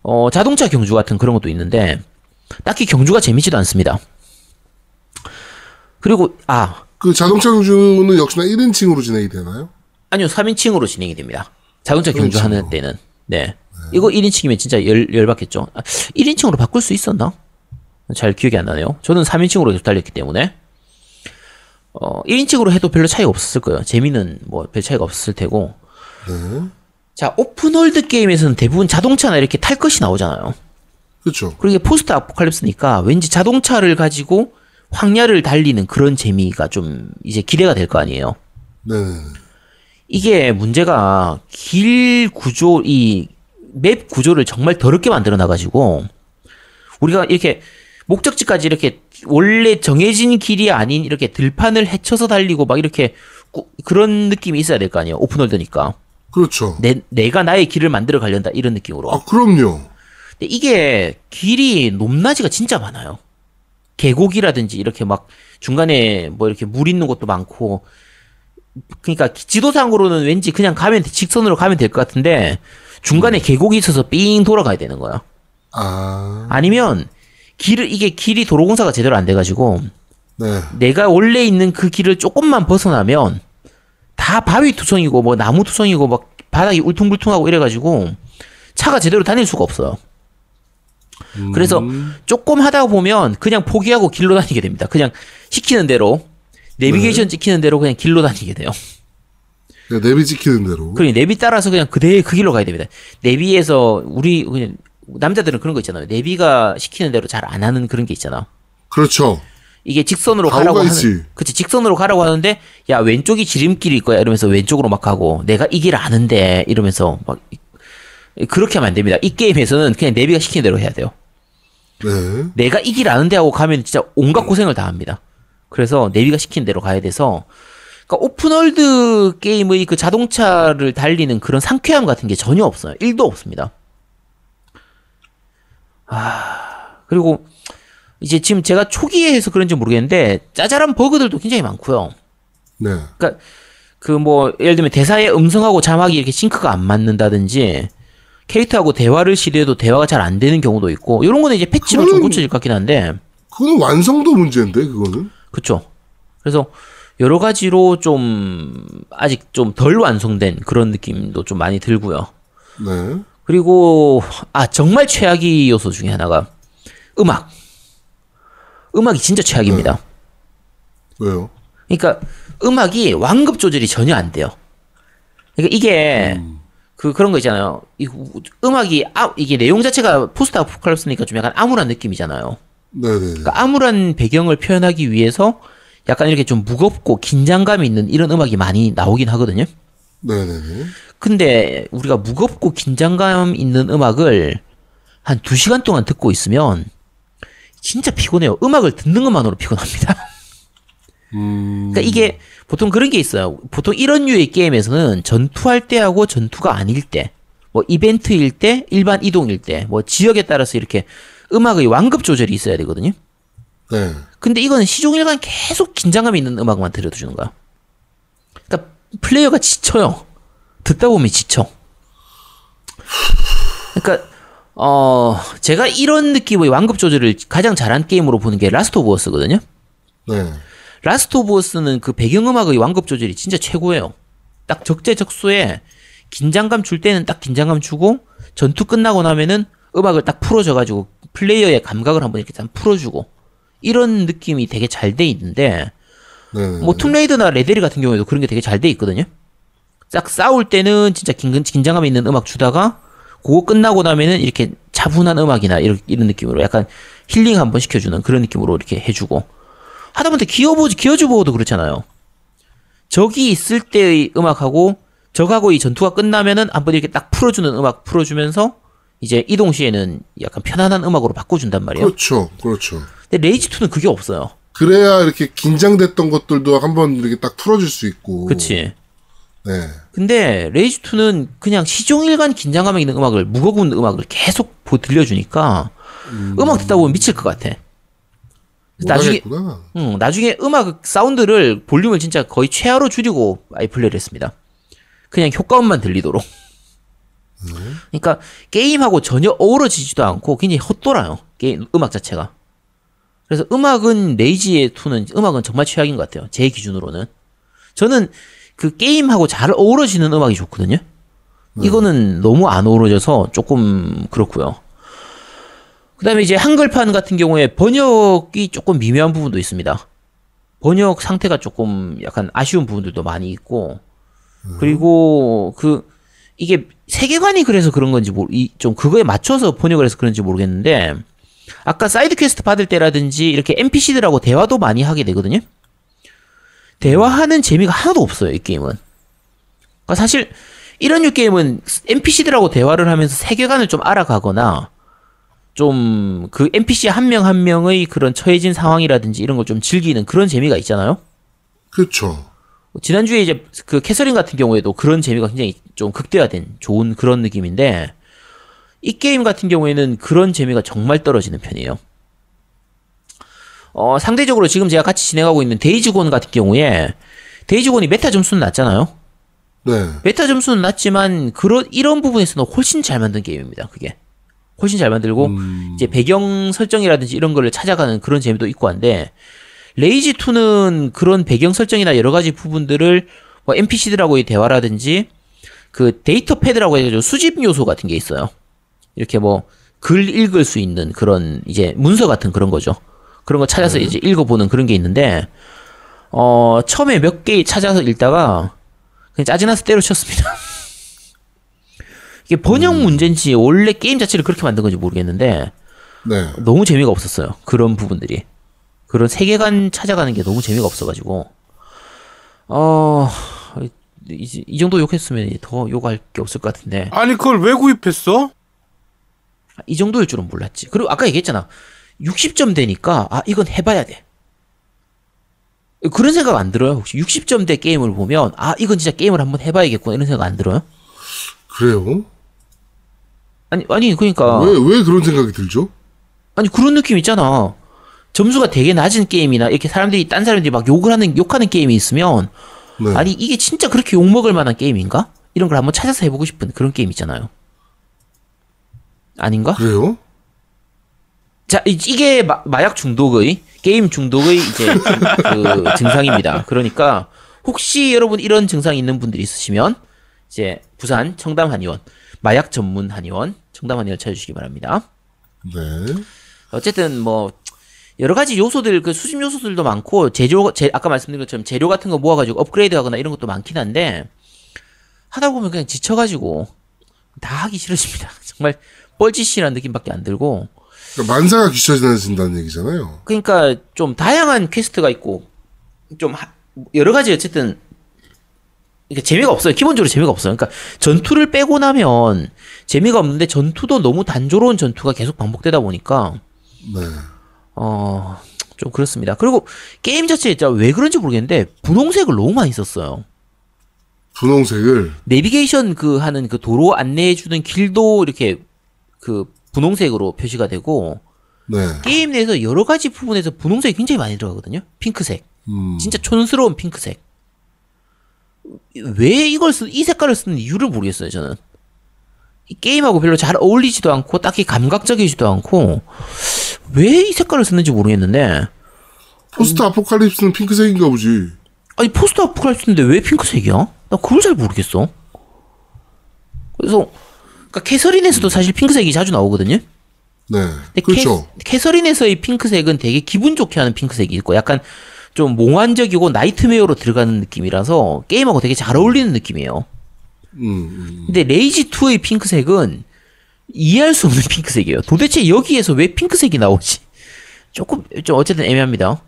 어 자동차 경주 같은 그런 것도 있는데 딱히 경주가 재밌지도 않습니다. 그리고 아 그 자동차 경주는 역시나 1인칭으로 진행이 되나요? 아니요, 3인칭으로 진행이 됩니다. 자동차 3인칭으로. 경주하는 때는. 네. 이거 1인칭이면 진짜 열, 열받겠죠. 아, 1인칭으로 바꿀 수 있었나? 잘 기억이 안 나네요. 저는 3인칭으로 계속 달렸기 때문에. 어, 1인칭으로 해도 별로 차이가 없었을 거예요. 재미는 뭐 별 차이가 없었을 테고. 네. 자, 오픈월드 게임에서는 대부분 자동차나 이렇게 탈 것이 나오잖아요. 그렇죠. 그리고 포스트 아포칼립스니까 왠지 자동차를 가지고 황야를 달리는 그런 재미가 좀 이제 기대가 될 거 아니에요. 네. 이게 문제가 길 구조 이 맵 구조를 정말 더럽게 만들어 놔가지고 우리가 이렇게 목적지까지 이렇게 원래 정해진 길이 아닌 이렇게 들판을 헤쳐서 달리고 막 이렇게 꾸- 그런 느낌이 있어야 될 거 아니에요 오픈월드니까 그렇죠. 내 내가 나의 길을 만들어 가련다 이런 느낌으로 아, 그럼요. 근데 이게 길이 높낮이가 진짜 많아요. 계곡이라든지 이렇게 막 중간에 뭐 이렇게 물 있는 곳도 많고 그러니까 지도상으로는 왠지 그냥 가면 직선으로 가면 될 것 같은데 중간에 계곡이 있어서 삥 돌아가야 되는 거야. 아, 아니면 길을 이게 길이 도로공사가 제대로 안 돼가지고 네. 내가 원래 있는 그 길을 조금만 벗어나면 다 바위 투성이고 뭐 나무 투성이고 막 바닥이 울퉁불퉁하고 이래가지고 차가 제대로 다닐 수가 없어요. 그래서 음. 조금 하다 보면 그냥 포기하고 길로 다니게 됩니다. 그냥 시키는 대로 내비게이션 찍히는 대로 그냥 길로 다니게 돼요. 그냥 내비 지키는 대로. 그리고 내비 따라서 그냥 그대로 그 길로 가야 됩니다. 내비에서 우리 그냥 남자들은 그런 거 있잖아요. 내비가 시키는 대로 잘 안 하는 그런 게 있잖아. 그렇죠. 이게 직선으로 가라고 있지. 하는 그치 직선으로 가라고 하는데 야 왼쪽이 지름길일 거야 이러면서 왼쪽으로 막 가고 내가 이 길 아는데 이러면서 막 이- 그렇게 하면 안 됩니다. 이 게임에서는 그냥 내비가 시키는 대로 해야 돼요. 네. 내가 이길 아는데 하고 가면 진짜 온갖 고생을 다 합니다. 그래서 내비가 시키는 대로 가야 돼서 그러니까 오픈월드 게임의 그 자동차를 달리는 그런 상쾌함 같은 게 전혀 없어요. 1도 없습니다. 아, 그리고 이제 지금 제가 초기에 해서 그런지 모르겠는데 짜잘한 버그들도 굉장히 많고요. 네. 그러니까 그 뭐 예를 들면 대사의 음성하고 자막이 이렇게 싱크가 안 맞는다든지 캐릭터하고 대화를 시도해도 대화가 잘 안 되는 경우도 있고 이런 거는 이제 패치로 좀 그거는- 고쳐질 것 같긴 한데 그거는 완성도 문제인데 그거는. 그쵸 그래서 여러 가지로 좀 아직 좀 덜 완성된 그런 느낌도 좀 많이 들고요 네. 그리고 아 정말 최악의 요소 중에 하나가 음악 음악이 진짜 최악입니다 왜요? 그러니까 음악이 완급 조절이 전혀 안 돼요. 그러니까 이게 그 그런 거 있잖아요. 이 우- 음악이 아 이게 내용 자체가 포스트 아포칼립스니까 좀 약간 암울한 느낌이잖아요. 네네네. 그러니까 암울한 배경을 표현하기 위해서 약간 이렇게 좀 무겁고 긴장감이 있는 이런 음악이 많이 나오긴 하거든요. 네네네. 근데 우리가 무겁고 긴장감 있는 음악을 한 두 시간 동안 듣고 있으면 진짜 피곤해요. 음악을 듣는 것만으로 피곤합니다. 음. 그러니까 이게 보통 그런 게 있어요. 보통 이런 류의 게임에서는 전투할 때하고 전투가 아닐 때, 뭐 이벤트일 때, 일반 이동일 때, 뭐 지역에 따라서 이렇게 음악의 완급 조절이 있어야 되거든요. 네. 근데 이거는 시종일관 계속 긴장감 있는 음악만 들려주는 거야. 그러니까 플레이어가 지쳐요. 듣다 보면 지쳐. 그러니까 어 제가 이런 느낌의 완급 조절을 가장 잘한 게임으로 보는 게 라스트 오브 어스거든요. 네. 라스트 오브 어스는 그 배경음악의 완급 조절이 진짜 최고예요. 딱 적재적소에 긴장감 줄 때는 딱 긴장감 주고 전투 끝나고 나면은 음악을 딱 풀어줘가지고 플레이어의 감각을 한번 이렇게 딱 풀어주고 이런 느낌이 되게 잘 돼 있는데 네. 뭐 툼레이더나 레데리 같은 경우에도 그런 게 되게 잘 돼 있거든요. 딱 싸울 때는 진짜 긴, 긴장감 있는 음악 주다가 그거 끝나고 나면은 이렇게 차분한 음악이나 이런, 이런 느낌으로 약간 힐링 한번 시켜주는 그런 느낌으로 이렇게 해주고 하다못해 기어보즈 기어주보도 그렇잖아요. 적이 있을 때의 음악하고 적하고 이 전투가 끝나면은 한번 이렇게 딱 풀어주는 음악 풀어주면서 이제 이동 시에는 약간 편안한 음악으로 바꿔준단 말이에요. 그렇죠. 그렇죠. 근데 레이지 2는 그게 없어요. 그래야 이렇게 긴장됐던 것들도 한번 이렇게 딱 풀어줄 수 있고. 그치? 네. 근데 레이지 2는 그냥 시종일관 긴장감 있는 음악을 무거운 음악을 계속 보- 들려주니까 음... 악 듣다 보면 미칠 것 같아. 나중에. 응, 나중에 음악 사운드를 볼륨을 진짜 거의 최하로 줄이고 아예 플레이를 했습니다. 그냥 효과음만 들리도록. 그러니까 게임하고 전혀 어우러지지도 않고 굉장히 헛돌아요. 게임 음악 자체가. 그래서 음악은 레이지의 2는 음악은 정말 최악인 것 같아요. 제 기준으로는. 저는 그 게임하고 잘 어우러지는 음악이 좋거든요. 이거는 너무 안 어우러져서 조금 그렇고요. 그 다음에 이제 한글판 같은 경우에 번역이 조금 미묘한 부분도 있습니다. 번역 상태가 조금 약간 아쉬운 부분들도 많이 있고 그리고 그 이게 세계관이 그래서 그런 건지 모르, 이- 좀 그거에 맞춰서 번역을 해서 그런지 모르겠는데 아까 사이드 퀘스트 받을 때라든지 이렇게 NPC들하고 대화도 많이 하게 되거든요. 대화하는 재미가 하나도 없어요, 이 게임은. 그러니까 사실 이런 류 게임은 NPC들하고 대화를 하면서 세계관을 좀 알아가거나 좀 그 NPC 한명한 명의 그런 처해진 상황이라든지 이런 걸 좀 즐기는 그런 재미가 있잖아요. 그렇죠. 지난주에 이제 그 캐서린 같은 경우에도 그런 재미가 굉장히 좀 극대화된 좋은 그런 느낌인데 이 게임 같은 경우에는 그런 재미가 정말 떨어지는 편이에요. 어, 상대적으로 지금 제가 같이 진행하고 있는 데이즈곤 같은 경우에 데이즈곤이 메타 점수는 낮잖아요. 네. 메타 점수는 낮지만 그런 이런 부분에서는 훨씬 잘 만든 게임입니다. 그게 훨씬 잘 만들고 이제 배경 설정이라든지 이런 거를 찾아가는 그런 재미도 있고 한데 레이지 2는 그런 배경 설정이나 여러 가지 부분들을 뭐 NPC들하고의 대화라든지 그 데이터 패드라고 해가지고 수집 요소 같은 게 있어요. 이렇게 뭐 글 읽을 수 있는 그런 이제 문서 같은 그런 거죠. 그런 거 찾아서 이제 읽어보는 그런 게 있는데 어 처음에 몇 개 찾아서 읽다가 그냥 짜증나서 때려쳤습니다. 이게 번역 문제인지 원래 게임 자체를 그렇게 만든 건지 모르겠는데 네. 너무 재미가 없었어요. 그런 부분들이. 그런 세계관 찾아가는 게 너무 재미가 없어가지고. 어, 이, 이 정도 욕했으면 더 욕할 게 없을 것 같은데. 아니 그걸 왜 구입했어? 이 정도일 줄은 몰랐지. 그리고 아까 얘기했잖아. 60점 되니까, 아, 이건 해봐야 돼. 그런 생각 안 들어요? 혹시 60점 대 게임을 보면, 아, 이건 진짜 게임을 한번 해봐야겠구나. 이런 생각 안 들어요? 그래요? 아니, 아니, 그러니까. 왜, 왜 그런 생각이 들죠? 아니 그런 느낌 있잖아. 점수가 되게 낮은 게임이나 이렇게 사람들이 딴 사람들이 막 욕을 하는 욕하는 게임이 있으면 네. 아니 이게 진짜 그렇게 욕 먹을 만한 게임인가? 이런 걸 한번 찾아서 해보고 싶은 그런 게임 있잖아요. 아닌가? 그래요? 자 이- 이게 마, 마약 중독의 게임 중독의 이제 그 증상입니다. 그러니까 혹시 여러분 이런 증상 있는 분들이 있으시면 이제 부산 청담 한의원 마약 전문 한의원 청담 한의원 찾아주시기 바랍니다. 네. 어쨌든 뭐 여러 가지 요소들 그 수집 요소들도 많고 재료 제, 아까 말씀드린 것처럼 재료 같은 거 모아가지고 업그레이드하거나 이런 것도 많긴 한데 하다 보면 그냥 지쳐가지고 다 하기 싫어집니다. 정말 뻘짓이라는 느낌밖에 안 들고 그러니까 만사가 귀찮아진다는 얘기잖아요. 그러니까 좀 다양한 퀘스트가 있고 좀 하- 여러 가지 어쨌든 이게 재미가 없어요. 기본적으로 재미가 없어요. 그러니까 전투를 빼고 나면 재미가 없는데 전투도 너무 단조로운 전투가 계속 반복되다 보니까 네. 어, 좀 그렇습니다. 그리고 게임 자체 진짜 왜 그런지 모르겠는데 분홍색을 너무 많이 썼어요. 분홍색을 내비게이션 그 하는 그 도로 안내해 주는 길도 이렇게 그 분홍색으로 표시가 되고 네. 게임 내에서 여러 가지 부분에서 분홍색이 굉장히 많이 들어가거든요. 핑크색. 음. 진짜 촌스러운 핑크색. 왜 이걸 쓰, 이 색깔을 쓰는 이유를 모르겠어요, 저는. 이 게임하고 별로 잘 어울리지도 않고, 딱히 감각적이지도 않고, 왜 이 색깔을 쓰는지 모르겠는데, 포스트 아포칼립스는 핑크색인가 보지. 아니, 포스트 아포칼립스인데 왜 핑크색이야? 나 그걸 잘 모르겠어. 그래서, 그니까 캐서린에서도 사실 핑크색이 자주 나오거든요? 네. 그렇죠. 캐, 캐서린에서의 핑크색은 되게 기분 좋게 하는 핑크색이 있고 약간 좀 몽환적이고 nightmare로 들어가는 느낌이라서 게임하고 되게 잘 어울리는 느낌이에요. 음, 음. 근데 레이지 2의 핑크색은 이해할 수 없는 핑크색이에요. 도대체 여기에서 왜 핑크색이 나오지? 조금 좀 어쨌든 애매합니다.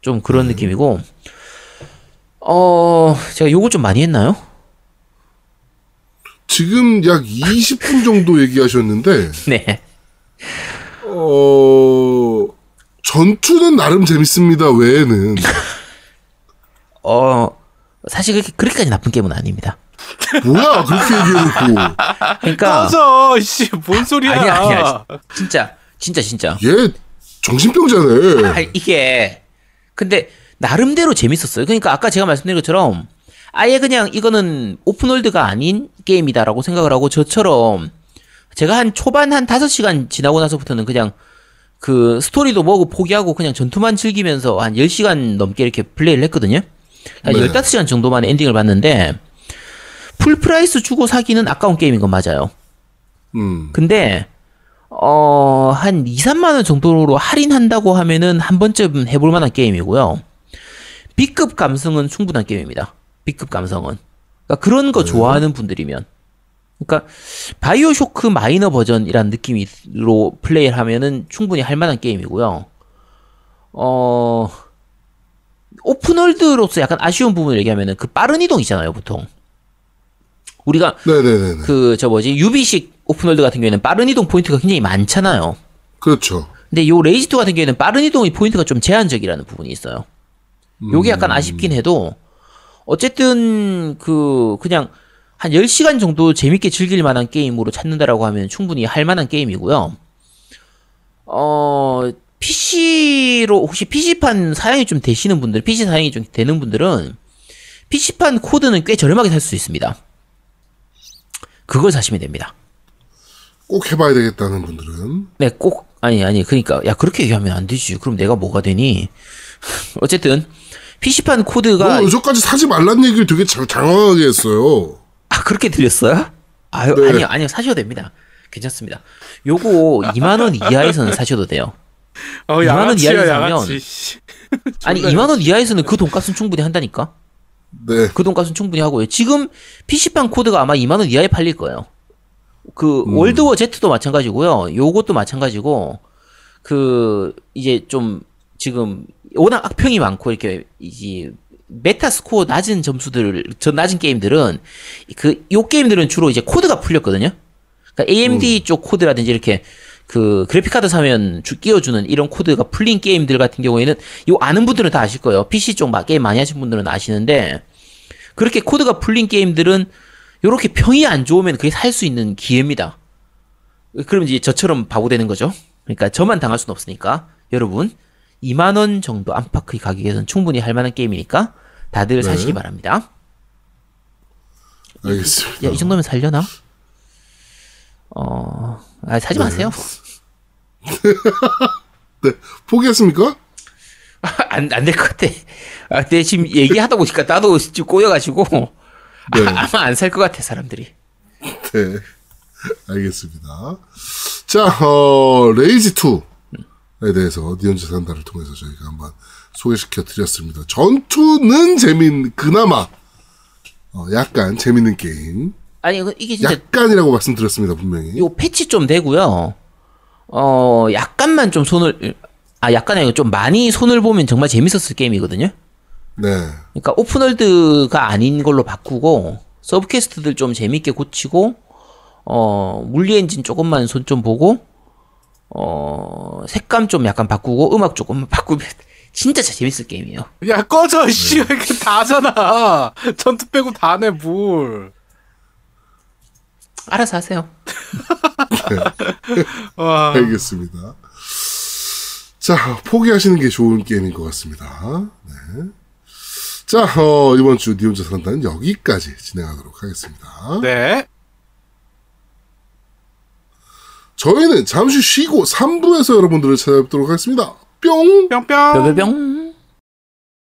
좀 그런 느낌이고 어 제가 요거 좀 많이 했나요? 지금 약 20분 정도 얘기하셨는데, 네. 어, 전투는 나름 재밌습니다, 외에는. 어 사실 그렇게 그렇게까지 나쁜 게임은 아닙니다. 뭐야, 그렇게 얘기해놓고. 그러니까 꺼져 씨뭔 소리야 아니야 아니야 진짜 진짜 진짜 얘, 정신병자네. 아, 이게 근데 나름대로 재밌었어요. 그러니까 아까 제가 말씀드린 것처럼 아예 그냥 이거는 open world가 아닌 게임이다라고 생각을 하고 저처럼 제가 한 초반 한 5시간 지나고 나서부터는 그냥 그 스토리도 뭐고 포기하고 그냥 전투만 즐기면서 한 10시간 넘게 이렇게 플레이를 했거든요. 한 네. 15시간 정도만 엔딩을 봤는데 full price 주고 사기는 아까운 게임인 건 맞아요. 음, 근데 어, 한 2, 3만 원 정도로 할인한다고 하면은 한 번쯤 해볼 만한 게임이고요. B급 감성은 충분한 게임입니다. B급 감성은. 그러니까 그런 거 좋아하는 분들이면. 그러니까 바이오 쇼크 마이너 버전이란 느낌으로 플레이를 하면은 충분히 할 만한 게임이고요. 어, open world로서 약간 아쉬운 부분을 얘기하면은 그 빠른 이동 있잖아요, 보통. 우리가 네네네. 그저 뭐지 유비식 open world 같은 경우에는 빠른 이동 포인트가 굉장히 많잖아요. 그렇죠. 근데 요 레이지 2 같은 경우에는 빠른 이동의 포인트가 좀 제한적이라는 부분이 있어요. 요게 약간 아쉽긴 해도 어쨌든 그 그냥 한 10시간 정도 재밌게 즐길 만한 게임으로 찾는다라고 하면 충분히 할 만한 게임이고요. 어 PC로 혹시 PC판 사양이 좀 되시는 분들, PC 사양이 좀 되는 분들은 PC판 코드는 꽤 저렴하게 살 수 있습니다. 그걸 사시면 됩니다. 꼭 해봐야 되겠다는 분들은. 네, 꼭 아니 아니 그러니까 야 그렇게 얘기하면 안 되지. 그럼 내가 뭐가 되니? 어쨌든 PC판 코드가 뭐 요즘까지 사지 말란 얘기를 되게 장, 장황하게 했어요. 아 그렇게 들렸어요? 아유 네. 아니요 아니요 사셔도 됩니다. 괜찮습니다. 요거 2만 원 이하에서는 사셔도 돼요. 어, 2만 원 이하에서. 사면 씨. 아니 존나 2만 원 이하에서는 그 돈값은 충분히 한다니까. 네. 그 돈값은 충분히 하고요. 지금 PC판 코드가 아마 2만 원 이하에 팔릴 거예요. 그 음. 월드워 Z도 마찬가지고요. 요것도 마찬가지고 그 이제 좀 지금 워낙 악평이 많고 이렇게 이제 메타 스코어 낮은 점수들 저 낮은 게임들은 그 요 게임들은 주로 이제 코드가 풀렸거든요. 그러니까 AMD 쪽 코드라든지 이렇게 그 그래픽 카드 사면 주 끼워주는 이런 코드가 풀린 게임들 같은 경우에는 요 아는 분들은 다 아실 거예요. PC 쪽 막 게임 많이 하신 분들은 아시는데 그렇게 코드가 풀린 게임들은 요렇게 평이 안 좋으면 그게 살 수 있는 기회입니다. 그럼 이제 저처럼 바보 되는 거죠. 그러니까 저만 당할 수는 없으니까 여러분 2만 원 정도 안팎의 가격에선 충분히 할 만한 게임이니까 다들 사시기 바랍니다. 알겠습니다. 야, 이 정도면 살려나? 어, 아, 사지 마세요. 네. 포기했습니까? 안, 안 될 것 같아. 아, 근데 지금 얘기하다 보니까 나도 지금 꼬여가지고, 네. 아, 아마 안 살 것 같아, 사람들이. 네. 알겠습니다. 자, 어, 레이지2 에 대해서 니언즈 산다를 통해서 저희가 한번 소개시켜 드렸습니다. 전투는 재민, 그나마, 어, 약간 재밌는 게임. 아니, 이게 진짜 약간이라고 말씀드렸습니다, 분명히. 요 패치 좀 되고요. 어, 약간만 좀 손을, 아, 약간 아니고 좀 많이 손을 보면 정말 재밌었을 게임이거든요. 네. 그러니까 open world가 아닌 걸로 바꾸고 subquest들 좀 재밌게 고치고 어 물리 엔진 조금만 손 좀 보고 어 색감 좀 약간 바꾸고 음악 조금만 바꾸면 진짜 재밌을 게임이에요. 야 꺼져 씨 이렇게 다잖아. 전투 빼고 다네 뭘. 알아서 하세요. 와. 알겠습니다. 자, 포기하시는 게 좋은 게임인 것 같습니다. 네. 자, 어, 이번 주 니 혼자 산다는 여기까지 진행하도록 하겠습니다. 네. 저희는 잠시 쉬고 3부에서 여러분들을 찾아뵙도록 하겠습니다. 뿅! 뿅뿅. 뼈뼈뿅.